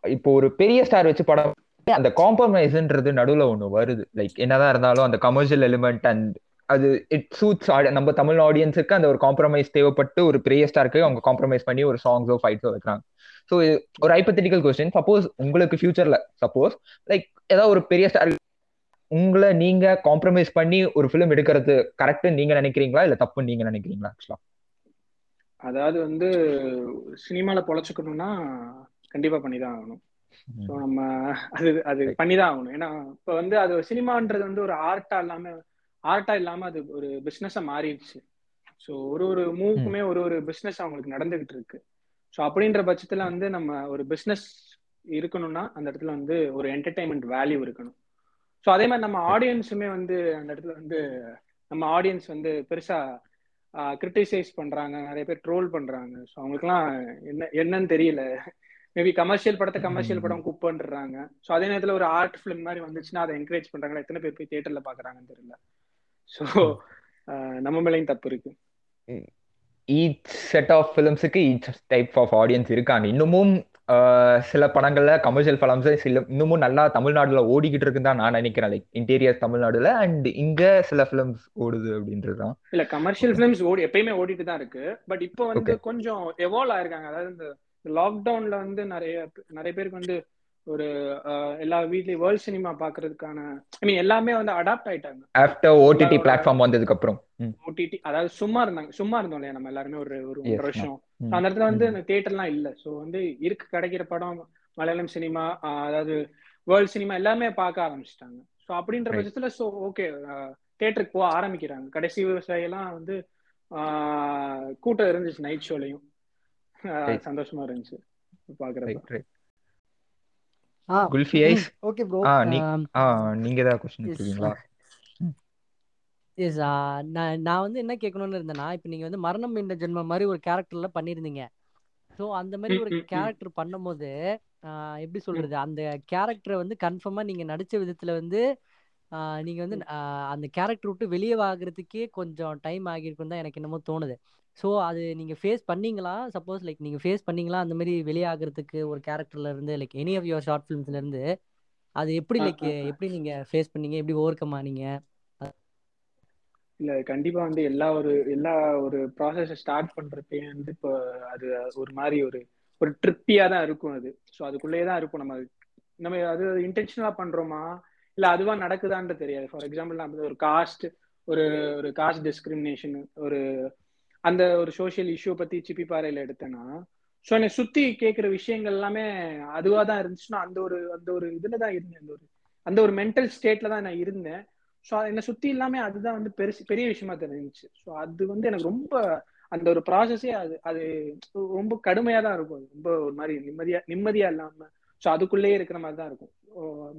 இப்போ ஒரு பெரிய ஸ்டார் வச்சு படம் அந்த காம்ப்ரமைஸ்ன்றது நடுவுல ஒண்ணு வருது. லைக் என்னதான் இருந்தாலும் அந்த கமர்ஷியல் எலிமெண்ட் அண்ட் அது இட் சூட்ஸ் நம்ம தமிழ் ஆடியன்ஸுக்கு அந்த ஒரு காம்ப்ரமைஸ் தேவைப்பட்டு ஒரு பெரிய ஸ்டாருக்கு அவங்க காம்ப்ரமைஸ் பண்ணி ஒரு சாங்ஸோ ஃபைட்ஸோ வைக்கிறாங்க. ஸோ ஒரு ஹைப்பத்திட்டிக்கல் கொஸ்டின் சப்போஸ் உங்களுக்கு ஃபியூச்சர்ல சப்போஸ் லைக் ஏதாவது ஒரு பெரிய ஸ்டார் உங்களை நீங்க காம்ப்ரமைஸ் பண்ணி ஒரு ஃபிலிம் எடுக்கிறது கரெக்ட் நீங்க நினைக்கிறீங்களா? இல்ல தப்பு நீங்க நினைக்கிறீங்களா? ஆக்சுவலா? அதாவது வந்து சினிமால பொழைச்சுக்கணும்னா கண்டிப்பா பண்ணிதான் ஆகணும். ஸோ நம்ம அது அது பண்ணிதான் ஆகணும். ஏன்னா இப்போ வந்து அது சினிமான்றது வந்து ஒரு ஆர்ட்டா இல்லாம ஆர்ட்டா இல்லாம அது ஒரு பிசினஸா மாறிடுச்சு. ஸோ ஒரு ஒரு மூவுக்குமே ஒரு ஒரு பிசினஸ் அவங்களுக்கு நடந்துகிட்டு இருக்கு. ஸோ அப்படின்ற பட்சத்துல வந்து நம்ம ஒரு பிசினஸ் இருக்கணும்னா அந்த இடத்துல வந்து ஒரு என்டர்டைன்மெண்ட் வேல்யூ இருக்கணும். ஸோ அதே மாதிரி நம்ம ஆடியன்ஸுமே வந்து அந்த இடத்துல வந்து நம்ம ஆடியன்ஸ் வந்து பெருசா கிரிட்டிசைஸ் பண்றாங்க. நிறைய பேர் ட்ரோல் பண்றாங்க. ஸோ அவங்களுக்குலாம் என்ன என்னன்னு தெரியல. மேபி கமர்ஷியல் படத்தை கமர்ஷியல் படம் குப்பன்றாங்க. ஸோ அதே நேரத்தில் ஒரு ஆர்ட் ஃபிலிம் மாதிரி வந்துச்சுன்னா அதை என்கரேஜ் பண்றாங்களா? எத்தனை பேர் போய் தியேட்டர்ல பாக்குறாங்கன்னு தெரியல. ஸோ நம்ம மேலேயும் தப்பு இருக்கு. ஈச் செட் ஆஃப் ஃபிலிம்ஸுக்கு ஈச் டைப் ஆஃப் ஆடியன்ஸ் இருக்காங்க. இன்னமும் சில படங்கள்ல கமர்ஷியல் ஃபிலிம்ஸ் சில இன்னமும் நல்லா தமிழ்நாடுல ஓடிக்கிட்டு இருக்குன்னு தான் நான் நினைக்கிறேன். லைக் இன்டீரியர் தமிழ்நாடுல அண்ட் இங்க சில ஃபிலிம்ஸ் ஓடுது அப்படின்றதுதான் இல்ல கமர்ஷியல் ஃபிலிம்ஸ் ஓடி எப்பயுமே ஓடிட்டு தான் இருக்கு. பட் இப்போ வந்து கொஞ்சம் எவால்வ் ஆயிருக்காங்க. அதாவது இந்த லாக்டவுன்ல வந்து நிறைய நிறைய பேருக்கு வந்து ஒரு எல்லா வீட்லயும் வேர்ல்ட் சினிமா பாக்குறதுக்கான ஐ மீன் எல்லாமே வந்து அடாப்ட் ஆயிட்டாங்க. ஆஃப்டர் ஓடிடி பிளாட்ஃபார்ம் வந்ததுக்கு அப்புறம். ஓடிடி அதாவது சும்மா இருந்தாங்க சும்மா இருந்தோம் இல்லையா நம்ம எல்லாருமே ஒரு ஒரு வருஷம். அந்த இடத்துல வந்து தியேட்டர்லாம் இல்ல. சோ வந்து இருக்கு கிடைக்கிற படம் மலையாளம் சினிமா அதாவது வேர்ல்ட் சினிமா எல்லாமே பார்க்க ஆரம்பிச்சிட்டாங்க. ஸோ அப்படின்ற பட்சத்துல ஸோ ஓகே தியேட்டருக்கு போக ஆரம்பிக்கிறாங்க. கடைசி விவசாயெல்லாம் வந்து கூட்டம் இருந்துச்சு நைட் ஷோலையும் சந்தோஷமா இருந்துச்சு பாக்குறப்ப. குல்ஃபி ஐஸ்? ஓகே ப்ரோ ஆ நீங்க கேக்குறீங்களா எஸ் நான் நான் வந்து என்ன கேட்கணும்னு இருந்தேன்னா இப்போ நீங்க வந்து மரணம் என்ற ஜென்மம் மாதிரி ஒரு கேரக்டர்ல பண்ணியிருந்தீங்க. ஸோ அந்த மாதிரி ஒரு. கேரக்டர் பண்ணும்போது ஆஹ் எப்படி ம். சொல்றது? அந்த கேரக்டரை வந்து கன்ஃபார்மா நீங்க நடிச்ச விதத்துல வந்து ஆஹ் நீங்க வந்து அந்த கேரக்டர் விட்டு வெளியே ஆகுறதுக்கே கொஞ்சம் டைம் ஆகியிருக்கும் தான் எனக்கு என்னமோ தோணுது. ஸோ அது நீங்க ஃபேஸ் பண்ணீங்களா? சப்போஸ் லைக் நீங்க ஃபேஸ் பண்ணீங்களா? அந்த மாதிரி வெளியே ஆகுறதுக்கு ஒரு கேரக்டர்ல இருந்து like any of your short ஃபிலிம்ஸ்ல இருந்து அது எப்படி லைக். எப்படி நீங்க ஃபேஸ் பண்ணீங்க? எப்படி ஓவர் கம் ஆனீங்க? இல்ல கண்டிப்பா வந்து எல்லா ஒரு எல்லா ஒரு ப்ராசஸ் ஸ்டார்ட் பண்றப்பே வந்து இப்போ அது ஒரு மாதிரி ஒரு ஒரு ட்ரிப்பியா தான் இருக்கும் அது. ஸோ அதுக்குள்ளேயே தான் இருக்கும். நம்ம நம்ம அது இன்டென்ஷனலா பண்றோமா? இல்ல அதுவா நடக்குதான்னு தெரியாது. ஃபார் எக்ஸாம்பிள் நம்ம ஒரு காஸ்ட் ஒரு ஒரு காஸ்ட் டிஸ்கிரிமினேஷன் ஒரு அந்த ஒரு சோஷியல் இஷ்யூ பத்தி சிப்பி பாறையில எடுத்தேன்னா ஸோ என்னை சுத்தி கேட்குற விஷயங்கள் எல்லாமே அதுவா தான் இருந்துச்சுன்னா அந்த ஒரு அந்த ஒரு இதுல தான் இருந்தேன் அந்த ஒரு அந்த ஒரு மென்டல் ஸ்டேட்ல தான் நான் இருந்தேன். ஸோ என்னை சுத்தி எல்லாமே அதுதான் வந்து பெருசு பெரிய விஷயமா தெரிஞ்சுச்சு. ஸோ அது வந்து எனக்கு ரொம்ப அந்த ஒரு ப்ராசஸே அது அது ரொம்ப கடுமையா தான் இருக்கும். ரொம்ப ஒரு மாதிரி நிம்மதியா நிம்மதியா இல்லாம ஸோ அதுக்குள்ளேயே இருக்கிற மாதிரி தான் இருக்கும்.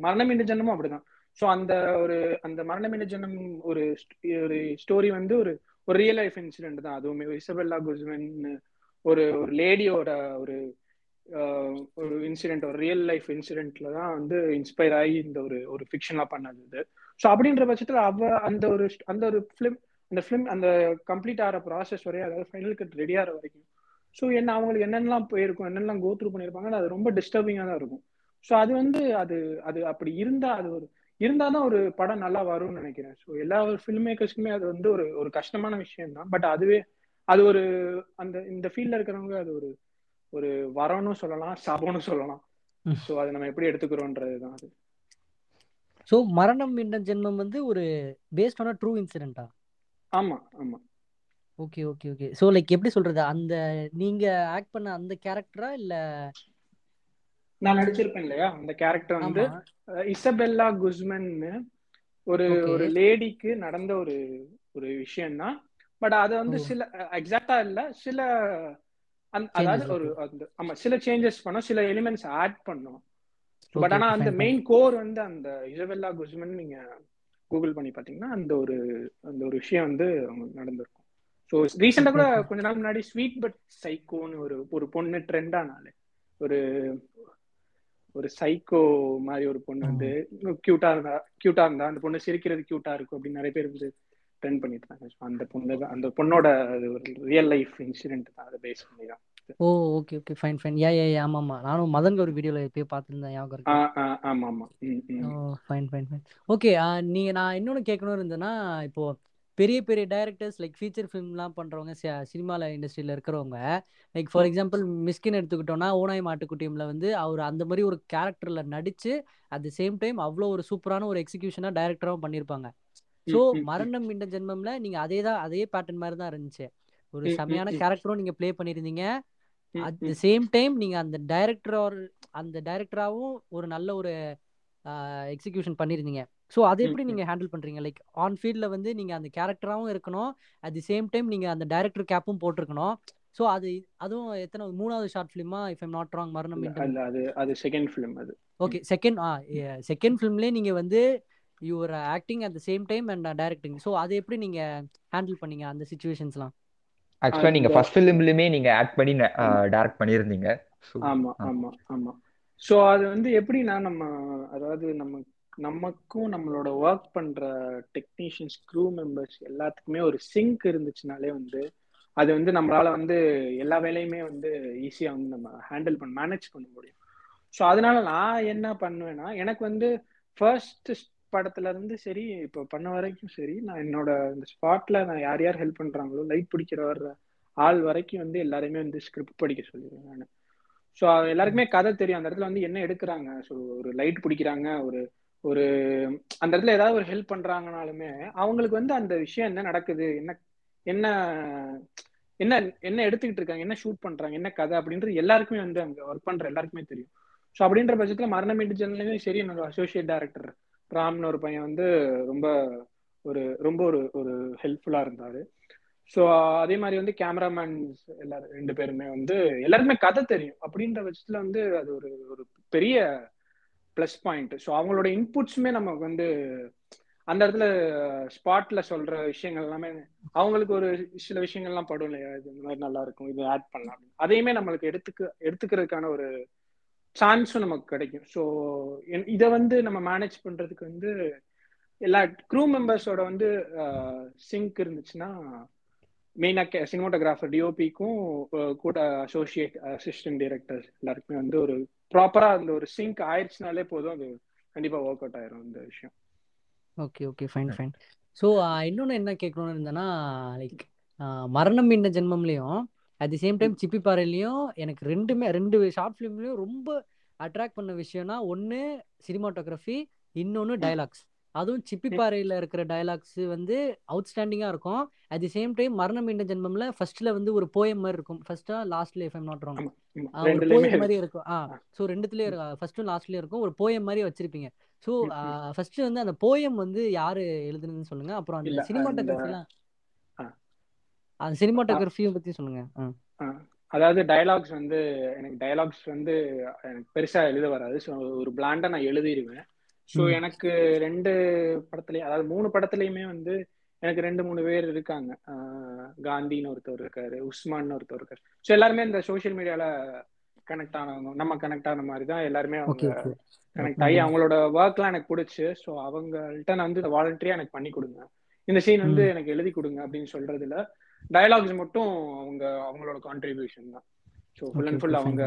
மரணம் என்ற ஜன்னமும் அப்படிதான். ஸோ அந்த ஒரு அந்த மரணம் என்ற ஜன்னம் ஒரு ஒரு ஸ்டோரி வந்து ஒரு ஒரு ரியல் லைஃப் இன்சிடென்ட் தான். அதுவுமே இசபெல்லா குஸ்மென் ஒரு ஒரு லேடியோட ஒரு ஆஹ், ஒரு இன்சிடென்ட் ஒரு ரியல் லைஃப் இன்சிடென்ட்ல தான் வந்து இன்ஸ்பயர் ஆகி இந்த ஒரு ஒரு ஃபிக்ஷனா பண்ணது இது. ஸோ அப்படின்ற பட்சத்துல அவ அந்த ஒரு அந்த ஒரு ஃபிலிம் அந்த ஃபிலிம் அந்த கம்ப்ளீட் ஆகிற ப்ராசஸ் வரையும் அதாவது ஃபைனல் கட் ரெடி ஆகிற வரைக்கும் ஸோ என்ன அவங்களுக்கு என்னென்னலாம் போயிருக்கும் என்னென்னலாம் கோ த்ரூ பண்ணியிருப்பாங்க அது ரொம்ப டிஸ்டர்பிங்காக தான் இருக்கும். ஸோ அது வந்து அது அது அப்படி இருந்தா அது ஒரு இருந்தா தான் ஒரு படம் நல்லா வரும்னு நினைக்கிறேன். ஸோ எல்லா ஃபில்ம் மேக்கர்ஸ்க்குமே அது வந்து ஒரு ஒரு கஷ்டமான விஷயம் தான் பட் அதுவே அது ஒரு அந்த இந்த ஃபீல்ட்ல இருக்கிறவங்க அது ஒரு ஒரு வரம்னு சொல்லலாம் சாபம்னு சொல்லலாம். ஸோ அதை நம்ம எப்படி எடுத்துக்கிறோன்றது தான் அது. ஸோ மரணம் என்ற ஜென்மம் வந்து ஒரு பேஸ்ட் ஆன ட்ரூ இன்சிடென்ட்டா ஆமா ஆமா. Okay okay okay so like எப்படி சொல்றது? அந்த நீங்க ஆக்ட் பண்ண அந்த கேரக்டரா இல்ல நான் நடிச்சிருப்பேன் இல்லையா? அந்த கேரக்டர் வந்து இசபெல்லா குஸ்மன்னு ஒரு ஒரு லேடிக்கு நடந்த ஒரு ஒரு விஷயம் தான் பட் அது வந்து சில எக்ஸாக்டா இல்ல. சில அதாவது ஒரு ஆமா சில சேஞ்சஸ் பண்ணோம் சில எலிமெண்ட்ஸ் ஆட் பண்ணோம். பட் ஆனா அந்த மெயின் கோர் வந்து அந்த இசபெல்லா குஸ்மன் நீங்க கூகுள் பண்ணி பாத்தீங்கன்னா அந்த ஒரு அந்த ஒரு விஷயம் வந்து நடந்திருக்கும். ஸோ ரீசெண்டா ஓகே கூட கொஞ்ச நாள் முன்னாடி ஸ்வீட் பட் சைக்கோன்னு ஒரு ஒரு பொண்ணு ட்ரெண்ட் ஆனாலே. ஒரு ஒரு சைக்கோ மாதிரி ஒரு பொண்ணு வந்து கியூட்டா இருந்தா கியூட்டா இருந்தா அந்த பொண்ணு சிரிக்கிறது கியூட்டா இருக்கும் அப்படின்னு நிறைய பேர் வந்து ட்ரெண்ட் பண்ணிட்டு இருக்காங்க So அந்த பொண்ணு அந்த பொண்ணோட அது ஒரு ரியல் லைஃப் இன்சிடென்ட் தான். அதை பேஸ் பண்ணி தான் ஓ okay okay fine fine yeah yeah ஆமா ஆமா நானும் மதன் ஒரு வீடியோல எப்பயோ பார்த்துருந்தேன் ஞாபகம் இருக்கு. ஆமா ஆமா oh fine fine fine okay நீங்க நான் இன்னொன்னு கேட்கணும் இருந்தேன்னா இப்போ பெரிய பெரிய டைரக்டர்ஸ் லைக் ஃபீச்சர் ஃபிலிம்லாம் பண்றவங்க சினிமால இண்டஸ்ட்ரியில இருக்கிறவங்க லைக் ஃபார் எக்ஸாம்பிள் மிஸ்கின் எடுத்துக்கிட்டோம்னா ஓனாய் மாட்டுக்குட்டியம்ல வந்து அவர் அந்த மாதிரி ஒரு கேரக்டர்ல நடிச்சு அட் தி சேம் டைம் அவ்வளோ ஒரு சூப்பரான ஒரு எக்ஸிகியூஷனா டைரக்டராகவும் பண்ணியிருப்பாங்க ஸோ மரணம் இந்த ஜென்மம்ல நீங்க அதே தான் அதே பேட்டர்ன் மாதிரி தான் இருந்துச்சு. ஒரு ம் கேரக்டரும் நீங்க ப்ளே பண்ணியிருந்தீங்க அட் தி சேம் டைம் நீங்க அந்த டைரக்டர் அந்த டைரக்டராகவும் ஒரு நல்ல ஒரு எக்ஸிகியூஷன் பண்ணியிருந்தீங்க ஸோ அதை எப்படி ம். நீங்க ஹேண்டில் பண்றீங்க? லைக் ஆன் ஃபீல்டில் வந்து நீங்க அந்த கேரக்டராகவும் இருக்கணும். அட் தி சேம் டைம் நீங்க அந்த டைரக்டர் கேப்பும் போட்டிருக்கணும். ஸோ அது அதுவும் எத்தனை மூணாவது ஷார்ட் ஃபிலிமா? இஃப் எம் நாட் ராங் மரணம் இல்ல அது அது செகண்ட் ஃபிலிம் அது. ஓகே செகண்ட் ஆ செகண்ட் ஃபிலிம்லேயே நீங்க வந்து your acting at the same time and directing so அதை எப்படி நீங்க ஹேண்டில் பண்ணீங்க அந்த சுச்சுவேஷன்ஸ்லாம் ஆக்சுவலா நீங்க அந்த ஃபர்ஸ்ட் ஃபிலிம்லயுமே நீங்க ஆக்ட் பண்ணி டைரக்ட் பண்ணியிருந்தீங்க. So, ஆமா ஆ. ஆமா ஆமா. சோ அது வந்து எப்படின்னா நம்ம அதாவது நம்ம நமக்கும் நம்மளோட ஒர்க் பண்ற டெக்னீஷியன்ஸ் க்ரூ மெம்பர்ஸ் எல்லாத்துக்குமே ஒரு சிங்க் இருந்துச்சுனாலே வந்து அது வந்து நம்மளால வந்து எல்லா வேலையுமே வந்து ஈஸியா வந்து நம்ம ஹேண்டில் பண்ண மேனேஜ் பண்ண முடியும். ஸோ அதனால நான் என்ன பண்ணுவேன்னா எனக்கு வந்து ஃபர்ஸ்ட் படத்துல இருந்து சரி இப்போ பண்ண வரைக்கும் சரி நான் என்னோட இந்த ஸ்பாட்ல நான் யார் யார் ஹெல்ப் பண்றாங்களோ லைட் பிடிக்கிற வர்ற ஆள் வரைக்கும் வந்து எல்லாருமே வந்து ஸ்கிரிப்ட் படிக்க சொல்லிடுவேன் நான். ஸோ எல்லாருக்குமே கதை தெரியும். அந்த இடத்துல வந்து என்ன எடுக்கிறாங்க? ஸோ ஒரு லைட் பிடிக்கிறாங்க ஒரு ஒரு அந்த இடத்துல ஏதாவது ஒரு ஹெல்ப் பண்றாங்கனாலுமே அவங்களுக்கு வந்து அந்த விஷயம் என்ன நடக்குது என்ன என்ன என்ன என்ன எடுத்துக்கிட்டு இருக்காங்க என்ன ஷூட் பண்றாங்க என்ன கதை அப்படின்றது எல்லாருக்குமே வந்து அங்க ஒர்க் பண்ற எல்லாருக்குமே தெரியும். ஸோ அப்படின்ற பட்சத்துல மரண மீட்டு ஜெனலையும் சரி என்னோட அசோசியேட் டைரக்டர் ராம்னு ஒரு பையன் வந்து ரொம்ப ஒரு ரொம்ப ஒரு ஒரு ஹெல்ப்ஃபுல்லா இருந்தாரு. ஸோ அதே மாதிரி வந்து கேமராமேன் எல்லாரும் ரெண்டு பேருமே வந்து எல்லாருக்குமே கதை தெரியும். அப்படின்ற பட்சத்துல வந்து அது ஒரு ஒரு பெரிய ப்ளஸ் பாயிண்ட் ஸோ அவங்களோட இன்புட்ஸுமே நமக்கு வந்து அந்த இடத்துல ஸ்பாட்ல சொல்ற விஷயங்கள் எல்லாமே அவங்களுக்கு ஒரு சில விஷயங்கள்லாம் படும் இல்லையா? இது இந்த மாதிரி நல்லா இருக்கும் இது ஆட் பண்ணலாம் அப்படின்னு. அதையுமே நம்மளுக்கு எடுத்துக்க எடுத்துக்கிறதுக்கான ஒரு சான்ஸும் நமக்கு கிடைக்கும். ஸோ இதை வந்து நம்ம மேனேஜ் பண்றதுக்கு வந்து எல்லா க்ரூ மெம்பர்ஸோட வந்து சிங்க் இருந்துச்சுன்னா மெயினாக சினிமோட்டோகிராஃபர் டிஓபிக்கும் கூட அசோசியேட் அசிஸ்டன்ட் டைரக்டர்ஸ் எல்லாருக்குமே வந்து ஒரு ப்ராப்பரா அந்த ஒரு சிங்க் ஆயிடுச்சுனாலே போதும். அது கண்டிப்பா ஒர்க் அவுட் ஆயிரும் இந்த விஷயம். Okay okay fine fine so இன்னொன்று என்ன கேட்கணும்னு இருந்தேன்னா like Maranam Meenda ஜென்மம்லேயும் at the same time Sippi பாறையிலையும் எனக்கு ரெண்டுமே ரெண்டு ஷார்ட் ஃபிலிம்லையும் ரொம்ப அட்ராக்ட் பண்ண விஷயம்னா ஒன்று சினிமாட்டோகிராஃபி இன்னொன்று டைலாக்ஸ் அதுவும் சிப்பி பாறையில் இருக்கிற டைலாக்ஸ் வந்து அவுட்ஸ்டாண்டிங்காக இருக்கும். அட் தி சேம் டைம் மரணம் மீண்ட ஜென்மம்ல ஃபர்ஸ்ட்ல வந்து ஒரு போயம் மாதிரி இருக்கும். ஃபர்ஸ்டா லாஸ்ட்ல எஃப் எம் நாட் ராங் ஒரு போயம் மாதிரி இருக்கும். ஆ ஸோ ரெண்டுத்துலயும் ஃபர்ஸ்ட்டும் லாஸ்ட்லயும் இருக்கும். ஒரு போயம் மாதிரி வச்சிருப்பீங்க. ஸோ ஃபர்ஸ்ட் வந்து அந்த போயம் வந்து யாரு எழுதுனதுன்னு சொல்லுங்க. அப்புறம் அந்த சினிமாட்டோகிராஃபிலாம். அந்த சினிமாட்டோகிராஃபியும் பத்தி சொல்லுங்க. அதாவது டயலாக்ஸ் வந்து எனக்கு டயலாக்ஸ் வந்து எனக்கு பெருசா எழுத வராது. ஸோ ஒரு பிளாண்டா நான் எழுதிடுவேன் ஸோ. எனக்கு ரெண்டு படத்துலயும் அதாவது மூணு படத்துலயுமே வந்து எனக்கு ரெண்டு மூணு பேர் இருக்காங்க. காந்தின்னு ஒருத்தர் இருக்காரு உஸ்மான் ஒருத்தர் இருக்காரு. ஸோ எல்லாருமே இந்த சோஷியல் மீடியால கனெக்ட் ஆனவங்க நம்ம கனெக்ட் ஆன மாதிரி தான் எல்லாருமே அவங்க கனெக்ட் ஆகி அவங்களோட ஒர்க்லாம் எனக்கு பிடிச்சி. ஸோ அவங்கள்ட்ட நான் வந்து வாலண்டரியா எனக்கு பண்ணி கொடுங்க. இந்த சீன் வந்து. எனக்கு எழுதி கொடுங்க அப்படின்னு சொல்றதுல டயலாக்ஸ் மட்டும் அவங்க அவங்களோட கான்ட்ரிபியூஷன் தான். ஸோ ஃபுல் அண்ட் ஃபுல் அவங்க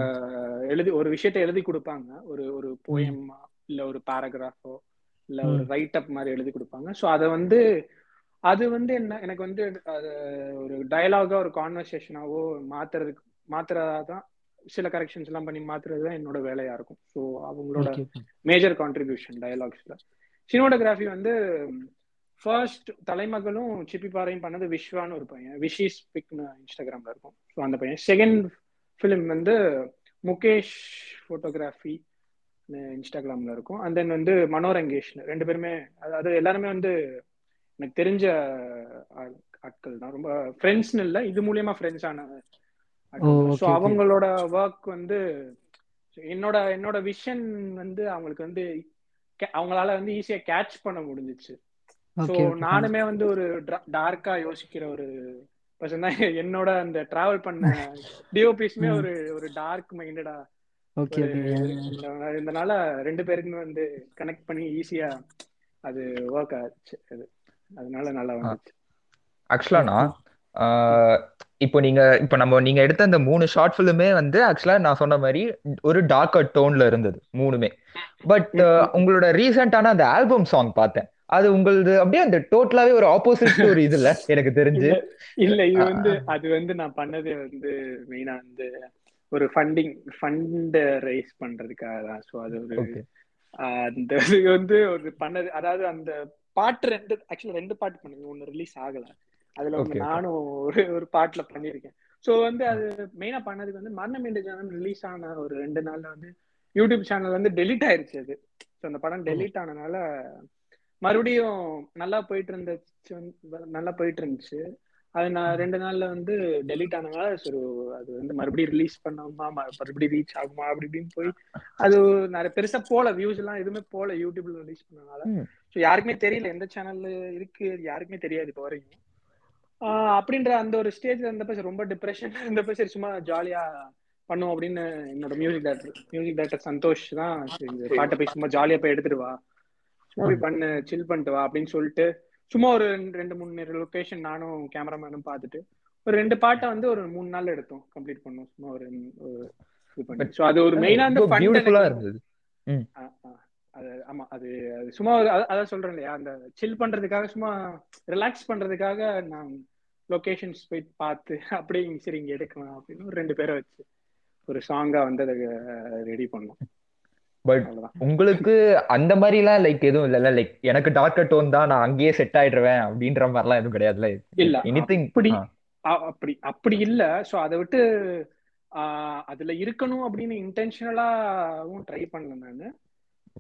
எழுதி ஒரு விஷயத்தை எழுதி கொடுப்பாங்க. ஒரு ஒரு போயம் இல்ல ஒரு பேராகிராஃபோ இல்ல ஒரு. ரைட் அப் மாதிரி எழுதி கொடுப்பாங்க. ஸோ அதை வந்து அது வந்து என்ன எனக்கு வந்து அது ஒரு டயலாகா ஒரு கான்வர்சேஷனாவோ மாத்துறதுக்கு மாத்துறதா தான் சில கரெக்ஷன்ஸ் எல்லாம் பண்ணி மாத்துறது தான் என்னோட வேலையா இருக்கும். ஸோ அவங்களோட மேஜர் கான்ட்ரிபியூஷன் டயலாக்ஸ்ல சினிமோட்டோகிராஃபி வந்து ஃபர்ஸ்ட் தலைமகளும் சிப்பி பாறையும் பண்ணது விஸ்வான்னு ஒரு பையன். விஷிஸ் பிக்னு இன்ஸ்டாகிராம்ல இருக்கும். ஸோ அந்த பையன். செகண்ட் ஃபிலிம் வந்து முகேஷ் ஃபோட்டோகிராஃபி இன்ஸ்டாகிராம்ல இருக்கும். அண்ட் தென் வந்து மனோரங்கேஷ் ரெண்டு பேருமே அதாவது எல்லாருமே வந்து எனக்கு தெரிஞ்ச ஆட்கள் தான். ரொம்ப ஃப்ரெண்ட்ஸ்னு இல்லை இது மூலியமா ஃப்ரெண்ட்ஸ் ஆன ஸோ. அவங்களோட ஒர்க் வந்து என்னோட என்னோட விஷன் வந்து அவங்களுக்கு வந்து அவங்களால வந்து ஈஸியா கேட்ச் பண்ண முடிஞ்சிச்சு. ஸோ நானுமே வந்து ஒரு டார்க்கா யோசிக்கிற ஒரு பர்சன் தான். என்னோட அந்த டிராவல் பண்ண (laughs) டிஓபிஸ்மே. ஒரு ஒரு டார்க் மைண்டடா ஓகே இதனால ரெண்டு பேருக்குமே வந்து கனெக்ட் பண்ணி ஈஸியா அது ஒர்க் ஆச்சு. அது அதனால நல்லா வந்துச்சு. ஆக்சுவலாண்ணா இப்போ நீங்க இப்போ நம்ம நீங்க எடுத்த அந்த மூணு ஷார்ட் ஃபிலிமே வந்து ஆக்சுவலா நான் சொன்ன மாதிரி ஒரு டார்க்கர் டோன்ல இருந்தது மூணுமே. பட் உங்களோட ரீசெண்டான அந்த ஆல்பம் சாங் பார்த்தேன். அது உங்களது அப்படியே அந்த டோட்டலாவே ஒரு ஆப்போசிட் ஒரு இது இல்ல எனக்கு தெரிஞ்சு. இல்ல இது வந்து அது வந்து நான் பண்ணது வந்து மெயினா வந்து ஒரு ஃபண்டிங் ஃபண்ட் ரைஸ் பண்றதுக்காக தான். ஸோ அது ஒரு அந்த இது வந்து ஒரு பண்ணது அதாவது அந்த பாட்டு ரெண்டு ஆக்சுவலா ரெண்டு பாட்டு பண்ணுங்க. ஒன்னு ரிலீஸ் ஆகல. அதுல வந்து. நானும் ஒரு ஒரு பாட்டுல பண்ணியிருக்கேன். ஸோ வந்து அது மெயினா பண்ணதுக்கு வந்து மரணம் என்ற சேனல் ரிலீஸ் ஆன ஒரு ரெண்டு நாள்ல வந்து யூடியூப் சேனல் வந்து டெலீட் ஆயிருச்சு அது. ஸோ அந்த படம் டெலீட் ஆனனால மறுபடியும் நல்லா போயிட்டு இருந்துச்சு நல்லா போயிட்டு இருந்துச்சு. அது நான் ரெண்டு நாள்ல வந்து டெலீட் ஆனனால சரி அது வந்து மறுபடியும் ரிலீஸ் பண்ணாமா மறுபடியும் ரீச் ஆகுமா அப்படி இப்படின்னு போய் அது நிறைய பெருசா போல வியூஸ் எல்லாம் எதுவுமே போல யூடியூப்ல ரிலீஸ் பண்ணனால. ஸோ யாருக்குமே தெரியல எந்த சேனல்ல இருக்கு யாருக்குமே தெரியாது இப்போ வரைக்கும் அப்படின்ற அந்த ஒரு ஸ்டேஜ்ல இருந்தப்ப சரி ரொம்ப டிப்ரெஷன் இருந்தப்ப சரி சும்மா ஜாலியா பண்ணுவோம் அப்படின்னு என்னோட music director music director Santhosh தான் பாட்டை போய் சும்மா ஜாலியா போய் எடுத்துட்டு வா போய் பண்ணு சில் பண்ணிட்டு வா அப்படின்னு சொல்லிட்டு சும்மா ஒரு ரெண்டு- மூணு லொகேஷன் நானும் கேமராமேனும் பார்த்துட்டு ஒரு ரெண்டு பாட்டை வந்து ஒரு மூணு நாள் எடுத்தோம் கம்ப்ளீட் பண்ணோம். சும்மா ஒரு இது பண்ணி. ஸோ அது ஒரு மெயினா அந்த fun பியூட்டிஃபுல்லா எனக்கு- இருந்தது. அது ஆமா அது சும்மா அதான் சொல்றேன் இல்லையா? அந்த சில் பண்றதுக்காக சும்மா ரிலாக்ஸ் பண்றதுக்காக நான் லொகேஷன்ஸ் போய் பார்த்து அப்படியே சரி இங்க எடுக்கலாம் அப்படின்னு ஒரு ரெண்டு பேரை வச்சு ஒரு சாங்கா வந்து அதை ரெடி பண்ணோம். பட் உங்களுக்கு அந்த மாதிரிலாம் லைக் எதுவும் இல்லைல்ல? லைக் எனக்கு டார்க்கர் டோன் தான் நான் அங்கேயே செட் ஆயிடுவேன் அப்படின்ற மாதிரிலாம் எதுவும் கிடையாதுல்ல இல்ல. எனிதிங் அப்படி அ- அப்படி அப்படி இல்ல. சோ அதை விட்டு அதுல இருக்கணும் அப்படின்னு இன்டென்ஷனலாவும் ட்ரை பண்ணல நானு.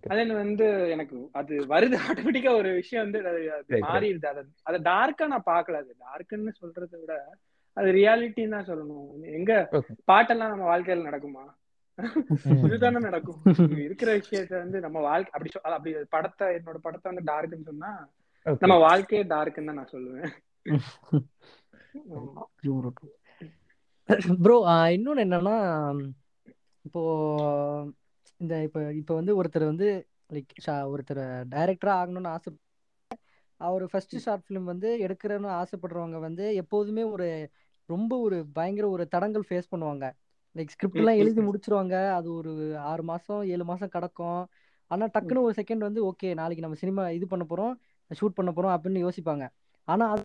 அதே வந்து எனக்கு அது வருது ஆட்டோமேட்டிக்கா ஒரு விஷயம் வந்து அது. மாறிடுது. அதை அதை டார்க்கா நான் பார்க்கல. அது டார்க்குன்னு சொல்றதை விட அது ரியாலிட்டின்னு தான் சொல்லணும். எங்க. பாட்டெல்லாம் நம்ம வாழ்க்கையில நடக்குமா? இதுதானே நடக்கும் (laughs) இருக்கிற விஷயத்த வந்து நம்ம வாழ்க்கை அப்படி அப்படி படத்தை என்னோட படத்தை வந்து டார்க்குன்னு சொன்னா. நம்ம வாழ்க்கையே டார்க்குன்னு தான் நான் சொல்லுவேன். (laughs) ப்ரோ இன்னொன்னு என்னன்னா இப்போ இந்த இப்போ இப்போ வந்து ஒருத்தர் வந்து லைக் ஒருத்தர் டைரக்டரா ஆகணும்னு ஆசை அவர் ஃபர்ஸ்ட் ஷார்ட் ஃபிலிம் வந்து எடுக்கிறன்னு ஆசைப்படுறவங்க வந்து எப்போதுமே ஒரு ரொம்ப ஒரு பயங்கர ஒரு தடங்கள் ஃபேஸ் பண்ணுவாங்க லைக் ஸ்கிரிப்ட் எல்லாம் எழுதி முடிச்சிருவாங்க. அது ஒரு ஆறு மாசம் ஏழு மாசம் கிடக்கும். ஆனா டக்குன்னு ஒரு செகண்ட் வந்து ஓகே நாளைக்கு நம்ம சினிமா இது பண்ண போறோம் ஷூட் பண்ண போறோம் அப்படின்னு யோசிப்பாங்க. ஆனா அது.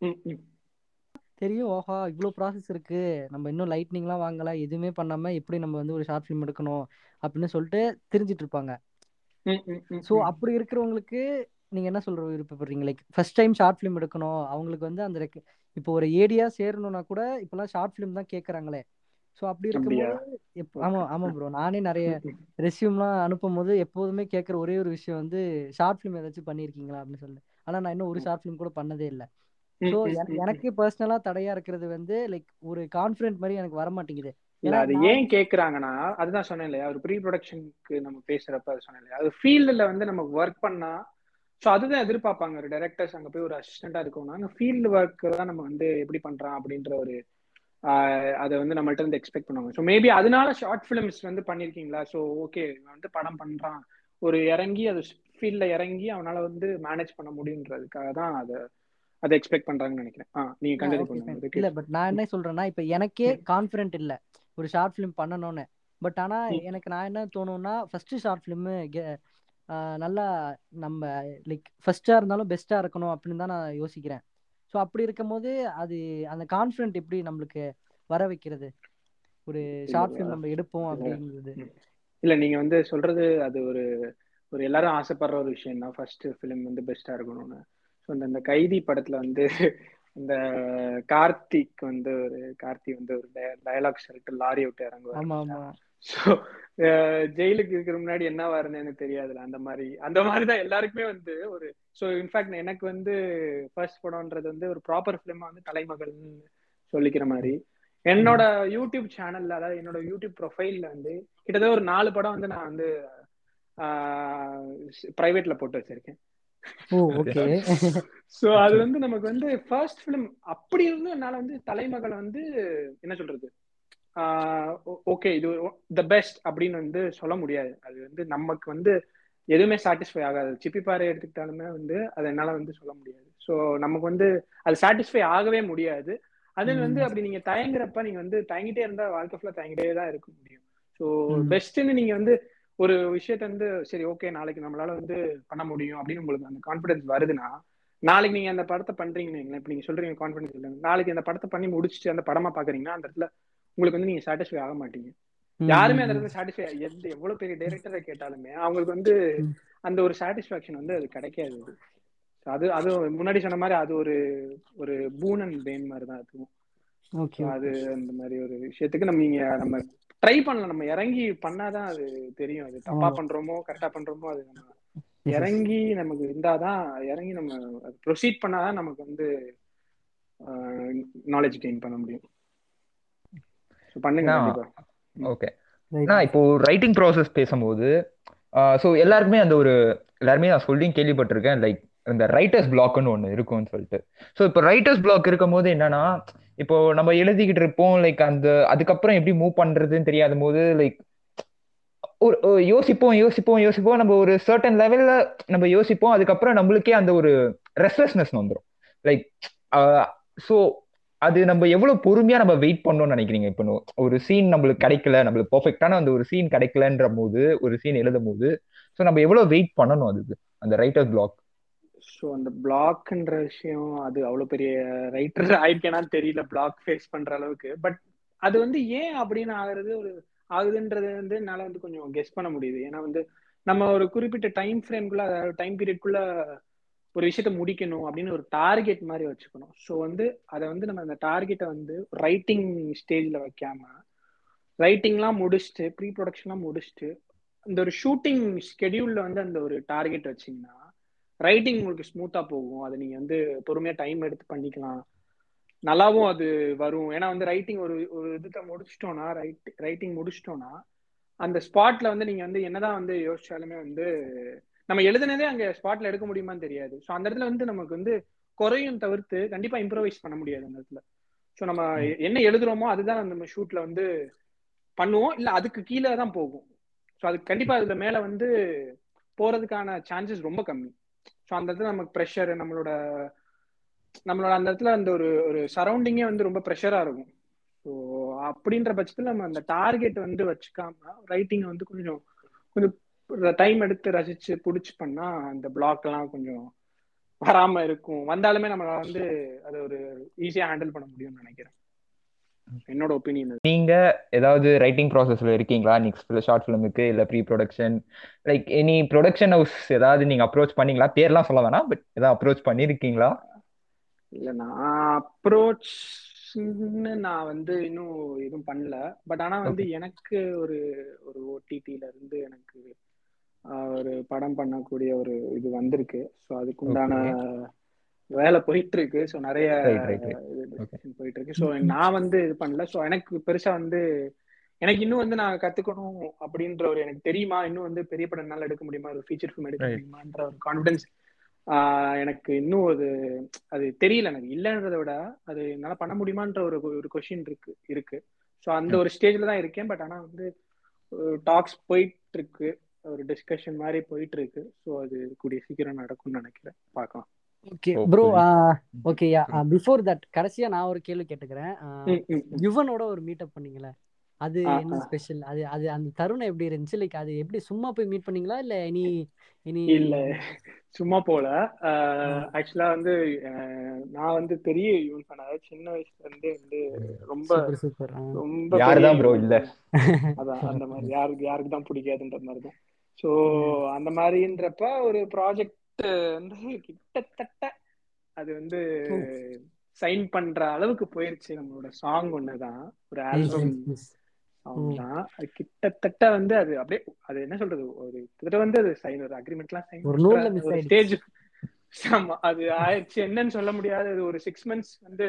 தெரியும் ஓஹா இவ்வளோ ப்ராசஸ் இருக்கு. நம்ம இன்னும் லைட்னிங்லாம் வாங்கல. எதுவுமே பண்ணாம எப்படி நம்ம வந்து ஒரு ஷார்ட் ஃபிலிம் எடுக்கணும்? அப்படின்னு சொல்லிட்டு தெரிஞ்சிட்டு இருப்பாங்க. ஸோ. அப்படி இருக்கிறவங்களுக்கு நீங்க என்ன சொல்ற விருப்பப்படுறீங்க like first time short film எடுக்கணும். அவங்களுக்கு வந்து அந்த இப்போ ஒரு ஏடியா சேரணும்னா கூட இப்பெல்லாம் ஷார்ட் ஃபிலிம் தான் கேட்குறாங்களே ஸோ அப்படி இருக்கும்போது ஆமா ஆமா ப்ரோ நானே நிறைய (laughs) ம், ம். ரெஸ்யூம்லாம் அனுப்பும் போது எப்போதுமே கேட்குற ஒரே ஒரு விஷயம் வந்து ஷார்ட் ஃபிலிம் ஏதாச்சும் பண்ணியிருக்கீங்களா அப்படின்னு சொல்லி ஆனா நான் இன்னும் ஒரு ஷார்ட் ஃபிலிம் கூட பண்ணதே இல்லை. ஸோ. எனக்கு பர்சனலா தடையா இருக்கிறது வந்து லைக் ஒரு கான்ஃபிடென்ட் மாதிரி எனக்கு வர மாட்டேங்குது. இல்ல அது ஏன் கேக்குறாங்கன்னா அதுதான் சொன்னேன் இல்லையா? ஒரு ப்ரீ ப்ரொடக்ஷனுக்கு நம்ம பேசுறப்ப அது சொன்னேன் இல்லையா? அது ஃபீல்டுல வந்து நம்ம ஒர்க் பண்ணா ஸோ அதுதான் எதிர்பார்ப்பாங்க. ஒரு டைரக்டர்ஸ் அங்க போய் ஒரு அசிஸ்டண்டா இருக்கணும்னா அங்க ஃபீல்டு ஒர்க் தான் நம்ம வந்து எப்படி பண்றோம் அப்படின்ற ஒரு அதை வந்து நம்மள்ட்ட இருந்து எக்ஸ்பெக்ட் பண்ணுவாங்க. ஸோ மேபி அதனால ஷார்ட் ஃபிலிம்ஸ் வந்து பண்ணிருக்கீங்களா? ஸோ ஓகே வந்து படம் பண்றான். ஒரு இறங்கி அது ஃபீல்ட்ல இறங்கி அவனால வந்து மேனேஜ் பண்ண முடியுன்றதுக்காக தான் அதை அதை எக்ஸ்பெக்ட் பண்றாங்கன்னு நினைக்கிறேன். ஆ நீங்க கண்டினியூ ஓகே ஃபைன் பண்ணுங்க இல்ல பட் நான் என்ன சொல்றேன்னா இப்போ எனக்கே. கான்ஃபிடென்ட் இல்ல. ஒரு ஷார்ட் ஃபிலிம் பண்ணணும்னு. பட் ஆனா. எனக்கு நான் என்ன தோணும்னா ஃபர்ஸ்ட் ஷார்ட் ஃபிலிம் நல்லா நம்ம லைக் ஃபர்ஸ்டா இருந்தாலும் பெஸ்டா இருக்கணும் அப்படின்னு தான் நான் யோசிக்கிறேன். ஸோ அப்படி இருக்கும்போது அது அந்த கான்ஃபிடென்ட் எப்படி நம்மளுக்கு வர வைக்கிறது? ஒரு ஷார்ட் ஃபிலிம் நம்ம எடுப்போம் அப்படிங்கிறது. இல்ல நீங்க வந்து சொல்றது அது ஒரு ஒரு எல்லாரும் ஆசைப்படுற ஒரு விஷயம் தான். ஃபர்ஸ்ட் ஃபிலிம் வந்து பெஸ்டா இருக்கணும்னு. ஸோ அந்த கைதி படத்துல வந்து இந்த கார்த்திக் வந்து ஒரு கார்த்தி வந்து ஒரு டயலாக் சொல்லிட்டு லாரி விட்டு ஆமா. ஸோ ஜெயிலுக்கு இருக்கிற முன்னாடி என்னவா இருந்தேன்னு தெரியாதுல அந்த மாதிரி. அந்த மாதிரி தான் எல்லாருக்குமே வந்து ஒரு ஸோ இன்ஃபேக்ட் எனக்கு வந்து ஃபர்ஸ்ட் படம்ன்றது வந்து ஒரு ப்ராப்பர் ஃபிலிமா வந்து தலைமகள்னு சொல்லிக்கிற மாதிரி. என்னோட யூடியூப் சேனல்ல அதாவது என்னோட யூடியூப் ப்ரொஃபைல்ல வந்து கிட்டத்தட்ட ஒரு நாலு படம் வந்து நான் வந்து பிரைவேட்ல போட்டு வச்சிருக்கேன். சோ அது வந்து நமக்கு வந்து ஃபர்ஸ்ட் ஃபிலிம் அப்படி இருந்தும் என்னால வந்து தலைமகள் வந்து என்ன சொல்றது ஓகே இது த பெஸ்ட் அப்படின்னு வந்து சொல்ல முடியாது. அது வந்து நமக்கு வந்து எதுவுமே சாட்டிஸ்ஃபை ஆகாது. சிப்பி பாறை எடுத்துக்கிட்டாலுமே வந்து அது என்னால வந்து சொல்ல முடியாது. ஸோ நமக்கு வந்து அது சாட்டிஸ்ஃபை ஆகவே முடியாது. அதில் வந்து அப்படி நீங்க தயங்குறப்ப நீங்க வந்து தயங்கிட்டே இருந்தா வாழ்க்கை ஃபுல்லா தயங்கிட்டே தான் இருக்க முடியும். ஸோ பெஸ்ட்னு நீங்க வந்து ஒரு விஷயத்த வந்து சரி ஓகே நாளைக்கு நம்மளால வந்து பண்ண முடியும் அப்படின்னு உங்களுக்கு அந்த கான்ஃபிடன்ஸ் வருதுன்னா நாளைக்கு நீங்க அந்த படத்தை பண்றீங்கன்னு இப்ப நீங்க சொல்றீங்க கான்ஃபிடன்ஸ் இல்லை நாளைக்கு அந்த படத்தை பண்ணி முடிச்சுட்டு அந்த படமா பாக்குறீங்கன்னா அந்த இடத்துல உங்களுக்கு வந்து நீங்க சாட்டிஸ்ஃபை ஆக மாட்டீங்க. யாருமே அந்த இடத்துல சாட்டிஸ்ஃபை எந்த எவ்வளவு பெரிய டைரக்டரை கேட்டாலுமே அவங்களுக்கு வந்து அந்த ஒரு சாட்டிஸ்பாக்சன் வந்து அது கிடைக்காது அது. அது முன்னாடி சொன்ன மாதிரி அது ஒரு ஒரு பூன் அண்ட் பேன் மாதிரி தான் ஓகே அது அந்த மாதிரி ஒரு விஷயத்துக்கு நம்ம நீங்க நம்ம ட்ரை பண்ணலாம். நம்ம இறங்கி பண்ணாதான் அது தெரியும். அது தப்பா பண்றோமோ கரெக்டா பண்றோமோ அது நம்ம இறங்கி நமக்கு இருந்தாதான் இறங்கி நம்ம ப்ரொசீட் பண்ணாதான் நமக்கு வந்து நாலேஜ் கெயின் பண்ண முடியும். பண்ணுங்க ஓகே. நான் இப்போ ரைட்டிங் ப்ராசஸ் பேசும்போது ஸோ எல்லாருக்குமே அந்த ஒரு எல்லாருமே நான் சொல்லி கேள்விப்பட்டிருக்கேன் லைக் இந்த ரைட்டர்ஸ் பிளாக்னு ஒன்று இருக்கும்னு சொல்லிட்டு. ஸோ இப்போ ரைட்டர்ஸ் பிளாக் இருக்கும் போது என்னன்னா இப்போ நம்ம எழுதிக்கிட்டு இருப்போம் லைக் அந்த அதுக்கப்புறம் எப்படி மூவ் பண்றதுன்னு தெரியாத போது லைக் ஒரு யோசிப்போம் யோசிப்போம் யோசிப்போம். நம்ம ஒரு சர்டன் லெவல்ல நம்ம யோசிப்போம் அதுக்கப்புறம் நம்மளுக்கே அந்த ஒரு ரெஸ்ட்லெஸ்னஸ் வந்துடும் லைக் ஸோ அது நம்ம எவ்வளவு பொறுமையா நம்ம வெயிட் பண்ணோம்னு நினைக்கிறீங்க? இப்போ ஒரு சீன் நம்மளுக்கு கிடைக்கல நம்மளுக்கு பர்ஃபெக்டான அந்த ஒரு சீன் கிடைக்கலன்ற போது ஒரு சீன் எழுதும் போது ஸோ நம்ம எவ்வளவு வெயிட் பண்ணணும் அதுக்கு அந்த ரைட்டர் பிளாக் ஸோ அந்த பிளாக்ன்ற விஷயம் அது அவ்வளோ பெரிய ரைட்டர் ஆயிருக்கேனான்னு தெரியல பிளாக் ஃபேஸ் பண்ற அளவுக்கு. பட் அது வந்து ஏன் அப்படின்னு ஆகுறது ஒரு ஆகுதுன்றது வந்து என்னால் வந்து கொஞ்சம் கெஸ் பண்ண முடியுது. ஏன்னா வந்து நம்ம ஒரு குறிப்பிட்ட டைம் ஃப்ரேம்குள்ள அதாவது டைம் பீரியட்குள்ள ஒரு விஷயத்த முடிக்கணும் அப்படின்னு ஒரு டார்கெட் மாதிரி வச்சுக்கணும். ஸோ வந்து அதை வந்து நம்ம அந்த டார்கெட்டை வந்து ரைட்டிங் ஸ்டேஜில் வைக்காம ரைட்டிங்லாம் முடிச்சுட்டு ப்ரீ ப்ரொடக்ஷன்லாம் முடிச்சுட்டு இந்த ஒரு ஷூட்டிங் ஸ்கெடியூலில் வந்து அந்த ஒரு டார்கெட் வச்சிங்கன்னா ரைட்டிங் உங்களுக்கு ஸ்மூத்தாக போகும். அதை நீங்கள் வந்து பொறுமையாக டைம் எடுத்து பண்ணிக்கலாம். நல்லாவும் அது வரும். ஏன்னா வந்து ரைட்டிங் ஒரு ஒரு இதுக்கு முடிச்சிட்டோம்னா ரைட் ரைட்டிங் முடிச்சிட்டோன்னா அந்த ஸ்பாட்ல வந்து நீங்க வந்து என்னதான் வந்து யோசிச்சாலுமே வந்து நம்ம எழுதுனதே அங்க ஸ்பாட்ல எடுக்க முடியுமான்னு தெரியாது. ஸோ அந்த இடத்துல வந்து நமக்கு வந்து குறையும் தவிர்த்து கண்டிப்பா இம்ப்ரவைஸ் பண்ண முடியாது அந்த இடத்துல. ஸோ நம்ம என்ன எழுதுறோமோ அதுதான் நம்ம ஷூட்ல வந்து பண்ணுவோம். இல்ல அதுக்கு கீழே தான் போகும். ஸோ அதுக்கு கண்டிப்பா அதுல மேல வந்து போறதுக்கான சான்சஸ் ரொம்ப கம்மி. ஸோ அந்த இடத்துல நமக்கு ப்ரெஷர் நம்மளோட நம்மளோட அந்த இடத்துல அந்த ஒரு ஒரு சரௌண்டிங்கே வந்து ரொம்ப ப்ரெஷரா இருக்கும். ஸோ அப்படின்ற பட்சத்தில் நம்ம அந்த டார்கெட் வந்து வச்சுக்காம ரைட்டிங் வந்து கொஞ்சம் கொஞ்சம் டைம் எடுத்து ரசிச்சு பிடிச்சி பண்ணா அந்த பிளாக் எல்லாம் கொஞ்சம் வராம இருக்கும். வந்தாலுமே நம்மளால வந்து அது ஒரு ஈஸியா ஹேண்டில் பண்ண முடியும்னு நினைக்கிறேன். என்னோட ஒப்பீனியன் நீங்க ஏதாவது ரைட்டிங் ப்ராசஸ்ல இருக்கீங்களா? நெக்ஸ்ட் ஷார்ட் ஃபிலிமுக்கு இல்ல pre production like any production house ஏதாவது நீங்க அப்ரோச் பண்ணீங்களா? பேர்லாம் சொல்ல வேணாம் பட் ஏதாவது அப்ரோச் பண்ணிருக்கீங்களா? இல்ல நான் அப்ரோச் நான் வந்து இன்னும் எதுவும் பண்ணல. பட் ஆனா வந்து எனக்கு ஒரு ஒரு ஓடிடில இருந்து எனக்கு ஒரு படம் பண்ணக்கூடிய ஒரு இது வந்திருக்கு. ஸோ அதுக்கு உண்டான வேலை போயிட்டு இருக்கு ஸோ நிறைய போயிட்டு இருக்கு ஸோ நான் வந்து இது பண்ணல. ஸோ எனக்கு பெருசா வந்து எனக்கு இன்னும் வந்து நான் கத்துக்கணும் அப்படின்ற ஒரு எனக்கு தெரியுமா? இன்னும் வந்து பெரிய படம் என்னால எடுக்க முடியுமா? ஒரு ஃபீச்சர் ஃபிலிம் எடுக்க முடியுமான்ற ஒரு கான்பிடன்ஸ் எனக்கு இன்னும் அது அது தெரியல எனக்கு. இல்லைன்றத விட அது என்னால பண்ண முடியுமான்ற ஒரு ஒரு கொஷின் இருக்கு இருக்கு. ஸோ அந்த ஒரு ஸ்டேஜ்ல தான் இருக்கேன். பட் ஆனா வந்து டாக்ஸ் போயிட்டு இருக்கு ஒரு டிஸ்கஷன் மாதிரி போயிட்டு இருக்கு ஸோ அது கூடிய சீக்கிரம் நடக்கும்னு நினைக்கிறேன். பார்க்கலாம். Okay bro okay yeah before that கடைசியா நான் ஒரு கேள்வி கேட்டுக்கிறேன். யுவனோட ஒரு மீட்டப் பண்ணீங்களே? அது என்ன ஸ்பெஷல் அது அது அந்த தருணம் எப்படி இருந்துச்சு? லைக் அது எப்படி சும்மா போய் மீட் பண்ணீங்களா? இல்ல இனி இனி இல்ல. சும்மா போல. ஆக்சுவலா வந்து நான் வந்து பெரிய யூன் ஃபேன் அதாவது சின்ன வயசுல இருந்து வந்து ரொம்ப ரொம்ப யாருதான் ப்ரோ இல்ல? அதான் அந்த மாதிரி. யாருக்கு யாருக்கு தான் பிடிக்காதுன்ற மாதிரி தான் ஸோ அந்த மாதிரின்றப்ப ஒரு ப்ராஜெக்ட் வந்து கிட்டத்தட்ட அது வந்து சைன் பண்ற அளவுக்கு போயிருச்சு. நம்மளோட சாங் ஒண்ணுதான். ஒரு ஆல்பம் சாங் தான். கிட்டத்தட்ட வந்து அது அப்படியே அது என்ன சொல்றது? ஒரு கிட்டத்தட்ட வந்து அது சைன் ஒரு அக்ரிமெண்ட் எல்லாம் சைன் ஒரு ஸ்டேஜ் ஆமா அது ஆயிடுச்சு. என்னன்னு சொல்ல முடியாது. அது ஒரு சிக்ஸ் மந்த்ஸ் வந்து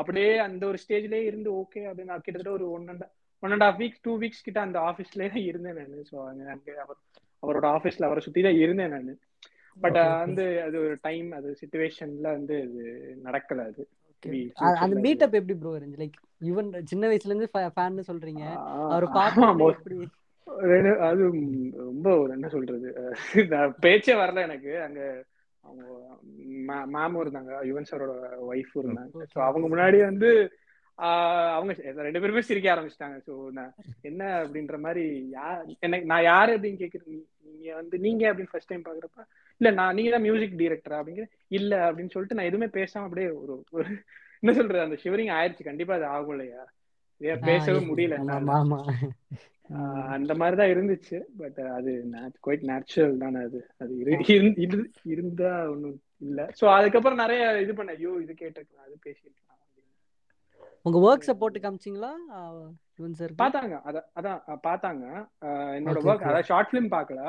அப்படியே அந்த ஒரு ஸ்டேஜ்லயே இருந்து ஓகே அப்படின்னு கிட்டத்தட்ட ஒரு one and one and half weeks two weeks கிட்ட அந்த ஆஃபீஸ்லயே தான் இருந்தேன் நான். ஸோ அங்கே அவர் அவரோட ஆஃபீஸ்ல அவரை சுத்தி தான் இருந்தேன் நான். பட் வந்து அது ஒரு டைம் அது சுச்சுவேஷன்ல வந்து அது நடக்கல அது. அந்த மீட்டப் எப்படி ப்ரோ இருந்துச்சு? லைக் ஈவன் சின்ன வயசுல இருந்து ஃபேன் சொல்றீங்க. அவர் பாக்க அது ரொம்ப என்ன சொல்றது? (laughs) பேச்சே வரல எனக்கு. அங்க அவங்க மேமும் இருந்தாங்க யுவன் சாரோட ஒய்ஃபும் இருந்தாங்க. ஸோ அவங்க முன்னாடி வந்து அவங்க ரெண்டு பேருமே சிரிக்க ஆரம்பிச்சிட்டாங்க. ஸோ நான் என்ன அப்படின்ற மாதிரி யார் எனக்கு நான் யாரு அப்படின்னு கேக்குறேன் நீங்க வந்து நீங்க அப்படின்னு ஃபர்ஸ்ட் டைம் பாக்குறப்ப இல்ல நான் நீங்க தான் மியூசிக் டைரக்டரா அப்படிங்கிற இல்ல அப்படின்னு சொல்லிட்டு நான் எதுவுமே பேசாம அப்படியே ஒரு ஒரு என்ன சொல்றது அந்த ஷிவரிங் ஆயிடுச்சு கண்டிப்பா அது ஆகும் இல்லையா? பேசவே முடியல. அந்த மாதிரிதான் இருந்துச்சு. பட் அது குவைட் நேச்சுரல் தானே அது. அது இருந்தா ஒண்ணும் இல்ல. சோ அதுக்கப்புறம் நிறைய இது பண்ண ஐயோ இது கேட்டிருக்கலாம் அது பேசிருக்கலாம் உங்க ஒர்க்ஸ போட்டு காமிச்சிங்களா யுவன் சார் பாத்தாங்க அத அதான் பாத்தாங்க என்னோட ஒர்க் அதாவது ஷார்ட் ஃபிலிம் பார்க்கல.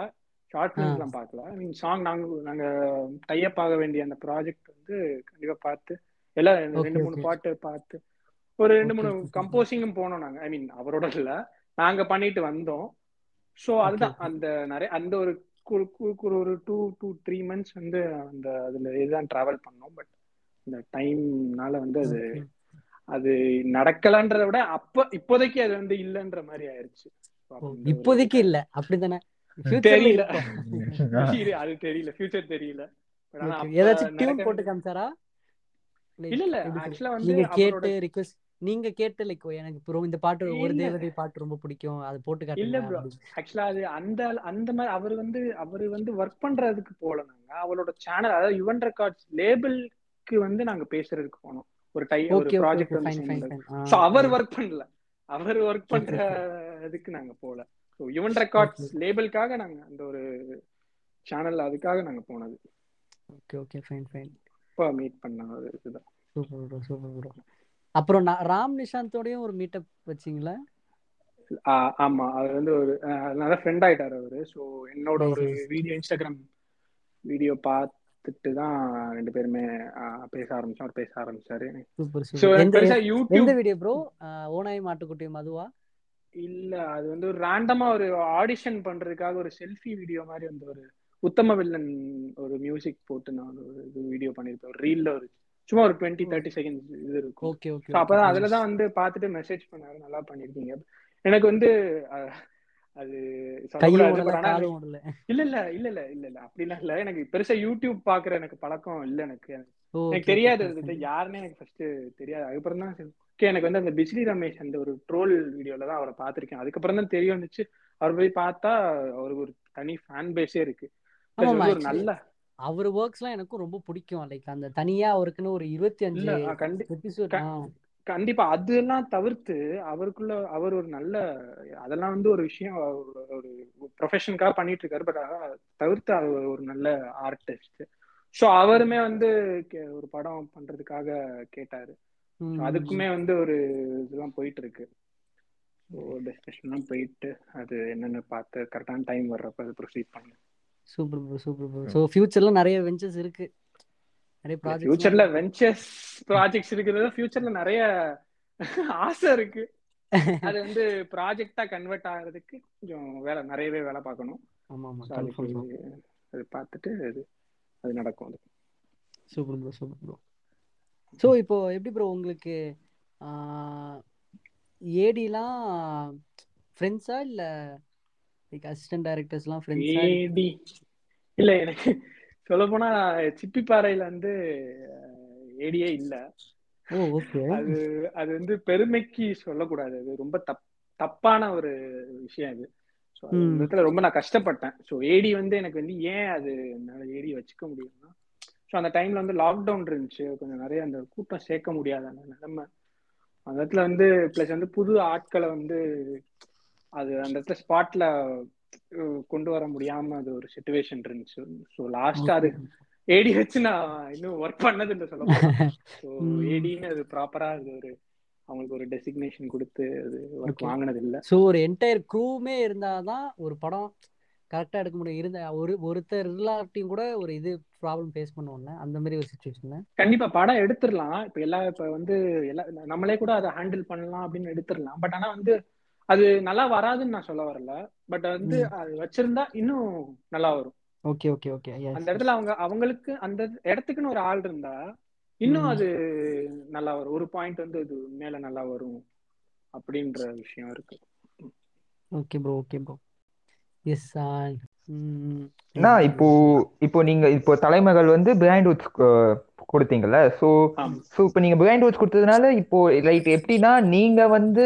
ஷார்ட் ஃபிலிம்ஸ்லாம் பார்க்கல. மீன் சாங் நாங்க நாங்க டைப் ஆக வேண்டிய அந்த ப்ராஜெக்ட் வந்து கண்டிப்பா பார்த்து எல்லாம் ரெண்டு மூணு பாட்டு பார்த்து ஒரு ரெண்டு மூணு கம்போசிங்கும் போனோம் நாங்க. ஐ மீன் அவரோட இல்ல. நாங்க பண்ணிட்டு வந்தோம். ஸோ அதுதான் அந்த நிறைய அந்த ஒரு ஒரு டூ டூ த்ரீ மந்த்ஸ் வந்து அந்த அதுல இதுதான் டிராவல் பண்ணோம். பட் இந்த டைம்னால வந்து அது அது நடக்கலன்றத விட அப்ப இப்போதைக்கு அது வந்து இல்லன்ற மாதிரி ஆயிருச்சு. இப்போதைக்கு இல்ல. அப்படிதானே? தெரியல. அது தெரியல. ஃபியூச்சர் தெரியல. ஏதாச்சும் டியூன் போட்டு காமிச்சாரா? இல்ல இல்ல ஆக்சுவலா வந்து நீங்க கேட்டு ரிக்வெஸ்ட் நீங்க கேட்டு லைக் எனக்கு ப்ரோ இந்த பாட்டு ஒரு தேவதை பாட்டு ரொம்ப பிடிக்கும். அது போட்டு காட்டுங்க இல்ல ப்ரோ ஆக்சுவலா அது அந்த அந்த மாதிரி அவர் வந்து அவர் வந்து ஒர்க் பண்றதுக்கு போல நாங்க. அவரோட சேனல் அதாவது யுவன் ரெக்கார்ட்ஸ் லேபிள்க்கு வந்து நாங்க பேசுறதுக்கு போனோம். ஒரு டை ஒரு ப்ராஜெக்ட் வந்து சோ அவர் ஒர்க் பண்ணல. அவர் ஒர்க் பண்ற இதுக்கு நாங்க போல. ஸோ யுவன் ரெக்கார்ட்ஸ் லேபிளுக்காக நாங்க அந்த ஒரு சேனல் அதுக்காக நாங்க போனது. ஓகே ஓகே ஃபைன் ஃபைன் இப்போ மீட் பண்ண இதுதான். சூப்பர் ப்ரோ சூப்பர் ப்ரோ அப்புறம் ராம் நிஷாந்தோடயும் ஒரு மீட்டப் வச்சிங்களா? ஆமா. அவர் வந்து ஒரு நல்ல ஃப்ரெண்ட் ஆயிட்டாரு அவரு. ஸோ என்னோட ஒரு வீடியோ இன்ஸ்டாகிராம் வீடியோ பார்த்துட்டு தான் ரெண்டு பேருமே பேச ஆரம்பிச்சோம். அவர் பேச ஆரம்பிச்சாரு. எந்த வீடியோ ப்ரோ ஓனாய் மாட்டுக்குட்டி மதுவா? இல்ல அது வந்து ஒரு ரேண்டமா ஒரு ஆடிஷன் பண்றதுக்காக ஒரு செல்ஃபி வீடியோ மாதிரி வந்து ஒரு உத்தம வில்லன் ஒரு மியூசிக் போட்டு நான் ஒரு இது வீடியோ பண்ணிருப்பேன். ஒரு ரீல்ல ஒரு சும்மா ஒரு டுவெண்ட்டி தேர்ட்டி செகண்ட்ஸ் இது இருக்கும். ஓகே ஓகே அப்பதான் அதுல தான் வந்து பார்த்துட்டு மெசேஜ் பண்ணாரு. நல்லா பண்ணிருக்கீங்க. எனக்கு வந்து அது இல்ல இல்ல இல்ல இல்ல இல்ல இல்ல. அப்படிலாம் இல்ல. எனக்கு பெருசா யூடியூப் பாக்குற எனக்கு பழக்கம் இல்ல எனக்கு. எனக்கு தெரியாது அது யாருன்னே எனக்கு ஃபர்ஸ்ட் தெரியாது. அதுக்கப்புறம் தான் ஓகே எனக்கு வந்து அந்த பிஜ்லி ரமேஷ் அந்த ஒரு ட்ரோல் வீடியோல தான் அவரை பார்த்திருக்கேன். அதுக்கப்புறம் தான் தெரிய வந்துச்சு. அவர் போய் பார்த்தா அவருக்கு ஒரு தனி ஃபேன் பேஸே இருக்கு. ஒரு நல்ல அவர் ஒர்க்ஸ்லாம் எனக்கும் ரொம்ப பிடிக்கும். லைக் அந்த தனியா அவருக்குன்னு ஒரு இருபத்தி அஞ்சு கண்டிப்பா. அதெல்லாம் தவிர்த்து அவருக்குள்ள அவர் ஒரு நல்ல அதெல்லாம் வந்து ஒரு விஷயம் ஒரு ப்ரொஃபஷனுக்காக பண்ணிட்டு இருக்காரு பட் தவிர்த்து அவர் ஒரு நல்ல ஆர்டிஸ்ட் ஸோ அவருமே வந்து கே- ஒரு படம் பண்றதுக்காக கேட்டாரு. So அதுக்குமே வந்து ஒரு இதெல்லாம் போயிட்டு இருக்கு டிஸ்கஷன்லாம் போயிட்டு அது என்னன்னு பார்த்து கரெக்டான டைம் வர்றப்ப அது ப்ரொசீட் பண்ணு. Super bro super bro so ஃபியூச்சர்ல நிறைய வெஞ்சர்ஸ் இருக்கு. நிறைய ப்ராஜெக்ட்ஸ் ஃபியூச்சர்ல வெஞ்சர்ஸ் ப்ராஜெக்ட்ஸ் இருக்கிறது ஃபியூச்சர்ல நிறைய (laughs) ஆசை இருக்கு. (laughs) அது வந்து ப்ராஜெக்டா கன்வெர்ட் ஆகிறதுக்கு கொஞ்சம் வேலை நிறையவே வேலை பார்க்கணும். ஆமா ஆமா அது பார்த்துட்டு அது அது நடக்கும் அது. Super bro super bro so இப்போ எப்படி ப்ரோ உங்களுக்கு ஏடிலாம் ஃப்ரெண்ட்ஸா இல்ல லைக் அசிஸ்டன்ட் டைரக்டர்ஸ்லாம் ஃப்ரெண்ட்ஸா ஏடி இல்ல எனக்கு சொல்ல போனா சிப்பிப்பாறையில வந்து ஏடியே இல்ல அது அது வந்து பெருமைக்கு சொல்லக்கூடாது. அது ரொம்ப தப் தப்பான ஒரு விஷயம் அது. இடத்துல ரொம்ப நான் கஷ்டப்பட்டேன். ஸோ ஏடி வந்து எனக்கு வந்து ஏன் அது என்னால ஏடி வச்சுக்க முடியும்னா ஸோ அந்த டைம்ல வந்து லாக்டவுன் இருந்துச்சு. கொஞ்சம் நிறைய அந்த கூட்டம் சேர்க்க முடியாத அந்த நிலைமை. அந்த இடத்துல வந்து ப்ளஸ் வந்து புது ஆட்களை வந்து அது அந்த இடத்துல ஸ்பாட்ல கொண்டு வர முடியாம அது ஒரு சுச்சுவேஷன் இருந்துச்சு. ஸோ லாஸ்டா அது ஏடி வச்சு நான் இன்னும் ஒர்க் பண்ணது இல்லை சொல்ல ஸோ. ஏடின்னு (laughs) அது ப்ராப்பரா அது ஒரு அவங்களுக்கு ஒரு டெசிக்னேஷன் கொடுத்து அது ஒர்க். வாங்கினது இல்ல ஸோ ஒரு என்டையர் க்ரூமே இருந்தாதான் ஒரு படம் கரெக்டா எடுக்க முடியும். இருந்த ஒரு ஒருத்தர் இல்லாட்டியும் கூட ஒரு இது ப்ராப்ளம் ஃபேஸ் பண்ணுவோம்ல அந்த மாதிரி ஒரு சுச்சுவேஷன்ல கண்டிப்பா படம் எடுத்துடலாம். இப்ப எல்லா இப்ப வந்து எல்லா நம்மளே கூட அதை ஹேண்டில் பண்ணலாம் அப்படின்னு எடுத்துடலாம். பட் ஆனா வந்து அது நல்லா வராதுன்னு நான் சொல்ல வரல. பட் வந்து அது வச்சிருந்தா இன்னும் நல்லா வரும். Okay okay okay. அந்த இடத்துல அவங்க அவங்களுக்கு அந்த இடத்துக்குன்னு ஒரு ஆள் இருந்தா இன்னும். அது நல்லா வரும். ஒரு பாயிண்ட் வந்து அது மேல நல்லா வரும் அப்படின்ற விஷயம் இருக்கு. Okay bro okay bro yes இப்போ இப்போ நீங்க இப்போ தலைமகள் வந்து பிஹைண்ட் வுட்ஸ் கொடுத்தீங்கல்ல? ஸோ. ஸோ இப்போ நீங்க பிஹைண்ட் வுட்ஸ் கொடுத்ததுனால இப்போ லைக் எப்படின்னா நீங்க வந்து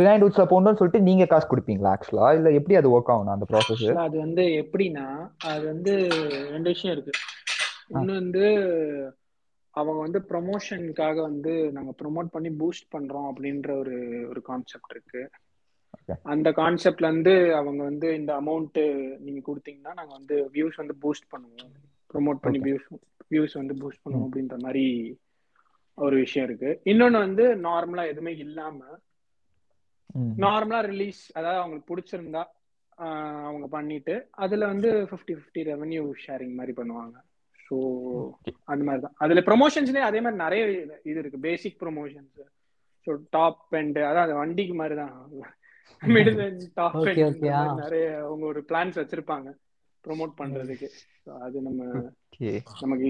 பிஹைண்ட் வுட்ஸ்ல போகணும்னு சொல்லிட்டு நீங்க காசு கொடுப்பீங்களா ஆக்சுவலா இல்ல எப்படி அது ஒர்க் ஆகும் அந்த ப்ராசஸ் அது வந்து எப்படின்னா அது வந்து ரெண்டு விஷயம் இருக்கு. ஒண்ணு வந்து அவங்க வந்து ப்ரொமோஷனுக்காக வந்து நாங்க ப்ரொமோட் பண்ணி பூஸ்ட் பண்றோம் அப்படின்ற ஒரு ஒரு கான்செப்ட் இருக்கு. அந்த கான்செப்ட்ல இருந்து அவங்க வந்து இந்த அமௌண்ட் நீங்க கொடுத்தீங்கன்னா நாங்க வந்து வியூஸ் வந்து பூஸ்ட் பண்ணுவோம். ப்ரொமோட் பண்ணி. வியூஸ் வியூஸ் வந்து பூஸ்ட் பண்ணுவோம் அப்படின்ற மாதிரி ஒரு விஷயம் இருக்கு. இன்னொன்னு வந்து நார்மலா எதுவுமே இல்லாம நார்மலா ரிலீஸ் அதாவது அவங்களுக்கு பிடிச்சிருந்தா அவங்க பண்ணிட்டு அதுல வந்து ஃபிஃப்டி ஃபிஃப்டி ரெவன்யூ ஷேரிங் மாதிரி பண்ணுவாங்க. ஸோ அந்த மாதிரி தான். அதுல ப்ரொமோஷன்ஸ்லயே அதே மாதிரி நிறைய இது இருக்கு. Basic promotions so top and அதான் அது வண்டிக்கு மாதிரி தான். (laughs) Middle top. நிறைய அவங்க ஒரு பிளான்ஸ் வச்சிருப்பாங்க. ப்ரோமோட் பண்றதுக்கு. அது நம்ம நமக்கு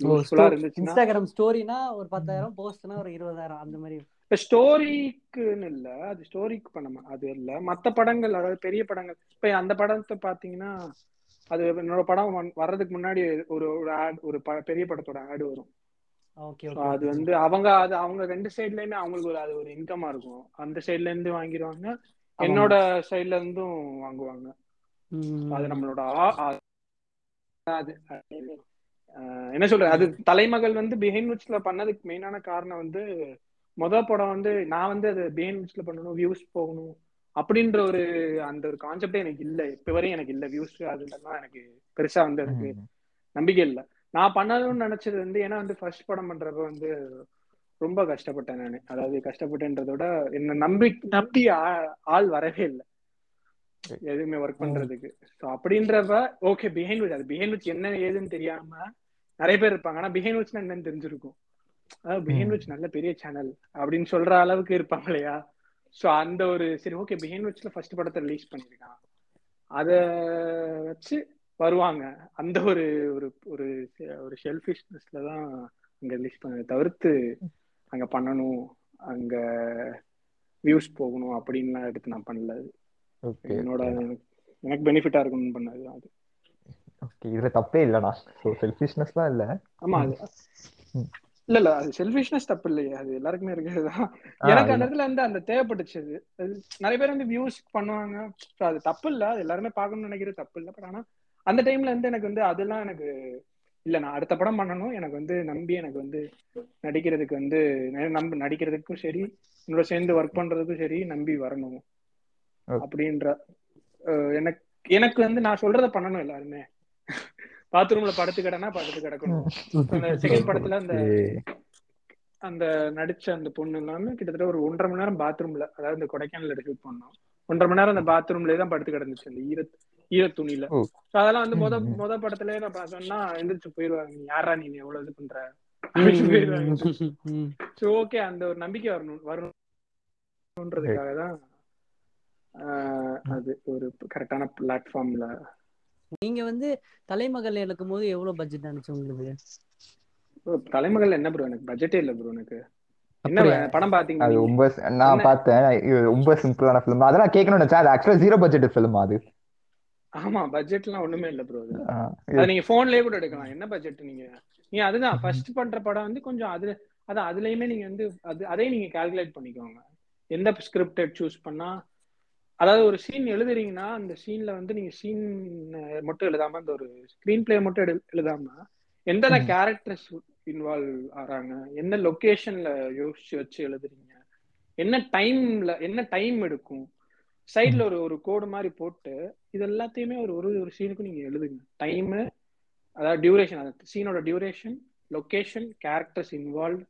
இருந்துச்சுன்னா இன்ஸ்டாகிராம் ஸ்டோரினா ஒரு பத்தாயிரம் போஸ்ட்னா ஒரு இருபதாயிரம் அந்த மாதிரி. இப்ப ஸ்டோரிக்குன்னு இல்ல அது ஸ்டோரிக்கு பண்ண அது இல்ல. மத்த படங்கள் அதாவது பெரிய படங்கள். இப்ப அந்த படத்தை பாத்தீங்கன்னா அது என்னோட படம் வர்றதுக்கு முன்னாடி ஒரு ஒரு ஆட் ஒரு பெரிய படத்தோட ஆடு வரும். ஓகே So ஓகே அது வந்து அவங்க அது அவங்க ரெண்டு சைட்லயுமே அவங்களுக்கு ஒரு அது ஒரு இன்கமா இருக்கும். அந்த சைட்ல இருந்து வாங்கிடுவாங்க. என்னோட சைட்ல இருந்தும் வாங்குவாங்க. அது நம்மளோட அது என்ன சொல்றது அது தலைமகள் வந்து பிஹைண்ட் விட்ஸ்ல பண்ணதுக்கு மெயினான காரணம் வந்து மொத படம் வந்து நான் வந்து அது பிஹைண்ட் விட்ஸ்ல பண்ணணும் வியூஸ் போகணும் அப்படின்ற ஒரு அந்த ஒரு கான்செப்டே எனக்கு இல்ல. இப்ப வரையும் எனக்கு இல்ல வியூஸ் அதுலாம் எனக்கு பெருசா வந்து எனக்கு நம்பிக்கை இல்ல. நான் பண்ணணும்னு நினைச்சது வந்து ஏன்னா வந்து ஃபர்ஸ்ட் படம் பண்றப்ப வந்து ரொம்ப கஷ்டப்பட்டேன் நான். அதாவது கஷ்டப்பட்டேன்றத விட என்ன நம்பி நம்பி ஆ- ஆள் வரவே இல்லை. எதுவுமே ஒர்க் பண்றதுக்கு. ஸோ அப்படின்றப்ப ஓகே பிஹைண்ட் விச் அது பிஹைண்ட் விச் என்ன ஏதுன்னு தெரியாம நிறைய பேர் இருப்பாங்க. ஆனா பிஹைண்ட் விச்னா என்னன்னு தெரிஞ்சிருக்கும். அதாவது பிஹைண்ட் விச் நல்ல பெரிய சேனல் அப்படின்னு சொல்ற அளவுக்கு இருப்பாங்க இல்லையா? ஸோ அந்த ஒரு சரி ஓகே பிஹைண்ட் விச்ல ஃபர்ஸ்ட் படத்தை ரிலீஸ் பண்ணிருக்கான் அத வச்சு வருவாங்க. அந்த ஒரு ஒரு ஒரு ஒரு ஷெல்ஃபிஷ்னஸ்ல தான் அங்க லிஸ்ட் பண்ண தவிர்த்து அங்க பண்ணணும் அங்க வியூஸ் போகணும் அப்படின்லாம் எடுத்து நான் பண்ணல. அது. என்னோட எனக்கு பெனிஃபிட்டா இருக்கணும்னு பண்ணது அது. ஓகே இதுல தப்பே இல்லடா. ஸோ செல்ஃபிஷ்னஸ்லாம் இல்ல. ஆமா அது. இல்ல இல்ல அது செல்ஃபிஷ்னஸ் தப்பு இல்லையே. அது எல்லாருக்குமே இருக்கிறதுதான் (laughs) ஆ, எனக்கு அந்த. இடத்துல வந்து அந்த தேவைப்பட்டுச்சு அது. நிறைய பேர் வந்து வியூஸ் பண்ணுவாங்க. அது தப்பு இல்ல. அது எல்லாருமே பார்க்கணும்னு நினைக்கிறது தப்பு இல்ல. பட் ஆனா அந்த டைம்ல வந்து எனக்கு வந்து அதெல்லாம் எனக்கு இல்ல. நான் அடுத்த படம் பண்ணணும். எனக்கு வந்து நம்பி எனக்கு வந்து நடிக்கிறதுக்கு வந்து நம்ப நடிக்கிறதுக்கும் சரி என்னோட சேர்ந்து ஒர்க் பண்றதுக்கும் சரி நம்பி வரணும். அப்படின்ற எனக்கு எனக்கு வந்து நான் சொல்றத பண்ணணும் எல்லாருமே. பாத்ரூம்ல படுத்து கிடனா படுத்து கிடக்கணும். அந்த செகண்ட் படத்துல அந்த. அந்த நடிச்ச அந்த பொண்ணு எல்லாமே கிட்டத்தட்ட ஒரு ஒன்றரை மணி நேரம் பாத்ரூம்ல அதாவது இந்த கொடைக்கானல் ஷூட் பண்ணோம். ஒன்றரை மணி நேரம் அந்த பாத்ரூம்லயே தான் படுத்து கிடந்துச்சு அந்த ஈர ஈர துணியில அதெல்லாம் வந்து முத. முத படத்துலயே நான் பார்த்தோம்னா எந்திரிச்சு போயிருவாங்க நீ யாரா நீ எவ்வளவு இது பண்ற? போயிருவாங்க சோ ஓகே அந்த ஒரு நம்பிக்கை வரணும் வரணும்ன்றதுக்காக தான் அது ஒரு கரெக்டான பிளாட்ஃபார்ம்ல நீங்க வந்து தலைமகள் இழக்கும் போது எவ்வளவு பட்ஜெட் நினைச்சு உங்களுக்கு? தலைமகள் என்ன ப்ரோ எனக்கு பட்ஜெட்டே இல்ல ப்ரோ எனக்கு? படம் பாத்தீங்க அது? ரொம்ப நான்? பார்த்தேன். ரொம்ப சிம்பிளான ஃபிலிம் அதெல்லாம் கேட்கணும்னு நினைச்சேன். அது ஆக்சுவலா ஜீரோ பட்ஜெட் ஃபிலிம் அது. ஆமா பட்ஜெட்லாம் ஒண்ணுமே இல்ல ப்ரோ அது. அது நீங்க போன்லயே கூட எடுக்கலாம். என்ன பட்ஜெட் நீங்க? நீங்க அதுதான் ஃபர்ஸ்ட் பண்ற படம் வந்து கொஞ்சம் அது அதான் அதுலயுமே நீங்க வந்து அது அதையும் நீங்க கால்குலேட் பண்ணிக்கோங்க. எந்த ஸ்கிரிப்ட் சூஸ் பண்ணா அதாவது ஒரு சீன் எழுதுறீங்கன்னா அந்த சீன்ல வந்து நீங்க சீன் மட்டும் எழுதாம அந்த ஒரு ஸ்கிரீன் பிளே மட்டும் எழு- எழுதாம எந்தெந்த. Characters involve ஆறாங்க? எந்த லொகேஷன்ல யோசிச்சு வச்சு எழுதுறீங்க? என்ன டைம்ல என்ன டைம் எடுக்கும்? சைட்ல ஒரு ஒரு கோடு மாதிரி போட்டு இது எல்லாத்தையுமே ஒரு ஒரு ஒரு சீனுக்கும் நீங்க எழுதுங்க. டைம் அதாவது டியூரேஷன் அந்த சீனோட duration location characters involve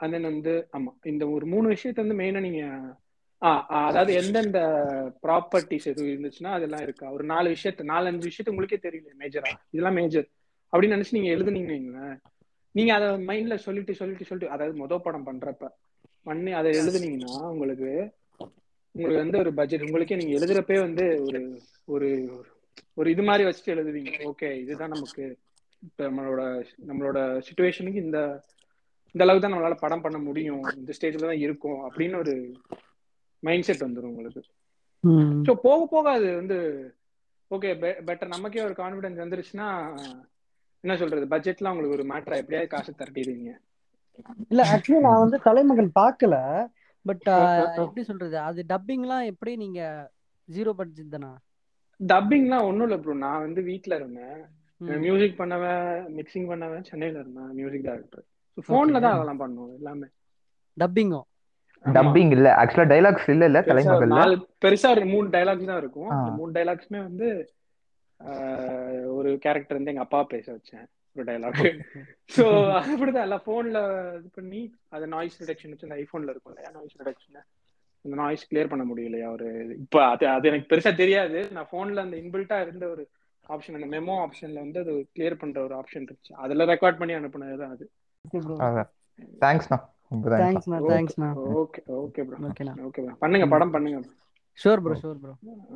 and then வந்து ஆமா இந்த ஒரு மூணு விஷயத்த வந்து மெயினா நீங்க அதாவது எந்தெந்த ப்ராப்பர்ட்டிஸ் எதுவும் இருந்துச்சுன்னா அதெல்லாம் இருக்கா? ஒரு நாலு விஷயத்த நாலஞ்சு விஷயத்த உங்களுக்கே தெரியல மேஜரா இதெல்லாம் மேஜர் அப்படின்னு நினைச்சு நீங்க எழுதுனீங்கன்னு நீங்க அதை மைண்ட்ல சொல்லிட்டு சொல்லிட்டு சொல்லிட்டு அதாவது மொத படம் பண்றப்ப பண்ணி அதை எழுதுனீங்கன்னா உங்களுக்கு உங்களுக்கு வந்து ஒரு பட்ஜெட் உங்களுக்கே நீங்க எழுதுறப்பே வந்து ஒரு ஒரு ஒரு இது மாதிரி வச்சுட்டு எழுதுவீங்க. ஓகே இதுதான் நமக்கு இப்ப நம்மளோட நம்மளோட சுச்சுவேஷனுக்கு இந்த இந்த அளவுக்கு தான் நம்மளால படம் பண்ண முடியும். இந்த ஸ்டேஜ்ல தான் இருக்கும் அப்படின்னு ஒரு மைண்ட் செட் வந்துடும் உங்களுக்கு ஸோ போக போக அது வந்து ஓகே பெட்டர் நமக்கே ஒரு கான்ஃபிடன்ஸ் வந்துருச்சுன்னா என்ன சொல்றது பட்ஜெட்லாம் உங்களுக்கு ஒரு மேட்டரா எப்படியாவது காசு தரட்டிடுவீங்க. இல்ல ஆக்சுவலி நான் வந்து தலைமகன் பார்க்கல பட் எப்படி சொல்றது அது டப்பிங்லாம் எப்படி நீங்க ஜீரோ பட்ஜெட் தானா? டப்பிங்லாம் ஒன்றும் இல்லை ப்ரோ நான் வந்து வீட்டில் இருந்தேன். மியூசிக் பண்ணவன் மிக்சிங் பண்ணவன் சென்னையில இருந்தேன். மியூசிக் டைரக்டர் ஃபோன்ல தான் அதெல்லாம் பண்ணுவோம் எல்லாமே. டப்பிங்கும். டப்பிங் இல்ல. ஆக்சுவலா டைலாக்ஸ் இல்ல இல்ல. நாலு பெருசா ஒரு மூணு டைலாக்ஸ் தான் இருக்கும். மூணு டைலாக்ஸ்மே வந்து ஒரு கேரக்டர் வந்து எங்க அப்பா பேச வச்சேன். ஒரு டைலாக் ஸோ (laughs) அப்படிதான். எல்லாம் போன்ல இது பண்ணி அது நாய்ஸ் ரிடக்ஷன் வச்சு அந்த ஐபோன்ல இருக்கும் இல்லையா? நாய்ஸ் ரிடக்ஷன் அந்த நாய்ஸ் கிளியர் பண்ண முடியலையா? ஒரு இப்போ அது அது எனக்கு பெருசா தெரியாது. நான் போன்ல அந்த இன்பில்ட்டா இருந்த ஒரு ஆப்ஷன் அந்த மெமோ ஆப்ஷன்ல வந்து அது கிளியர் பண்ற ஒரு ஆப்ஷன் இருந்துச்சு. அதுல ரெக்கார்ட் பண்ணி அனுப்புனது தான் அது தேங்க்ஸ்ண்ணா தேங்க்ஸ் தேங்க்ஸ்ண்ணா தேங்க்ஸ்ண்ணா ஓகே ஓகே ப்ரோ ஓகேண்ணா ஓகே ப்ரோ பண்ணுங்க படம் பண்ணுங்க sure bro sure bro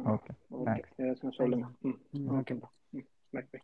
okay okay சொல்லுங்க. ம். Okay bro bye by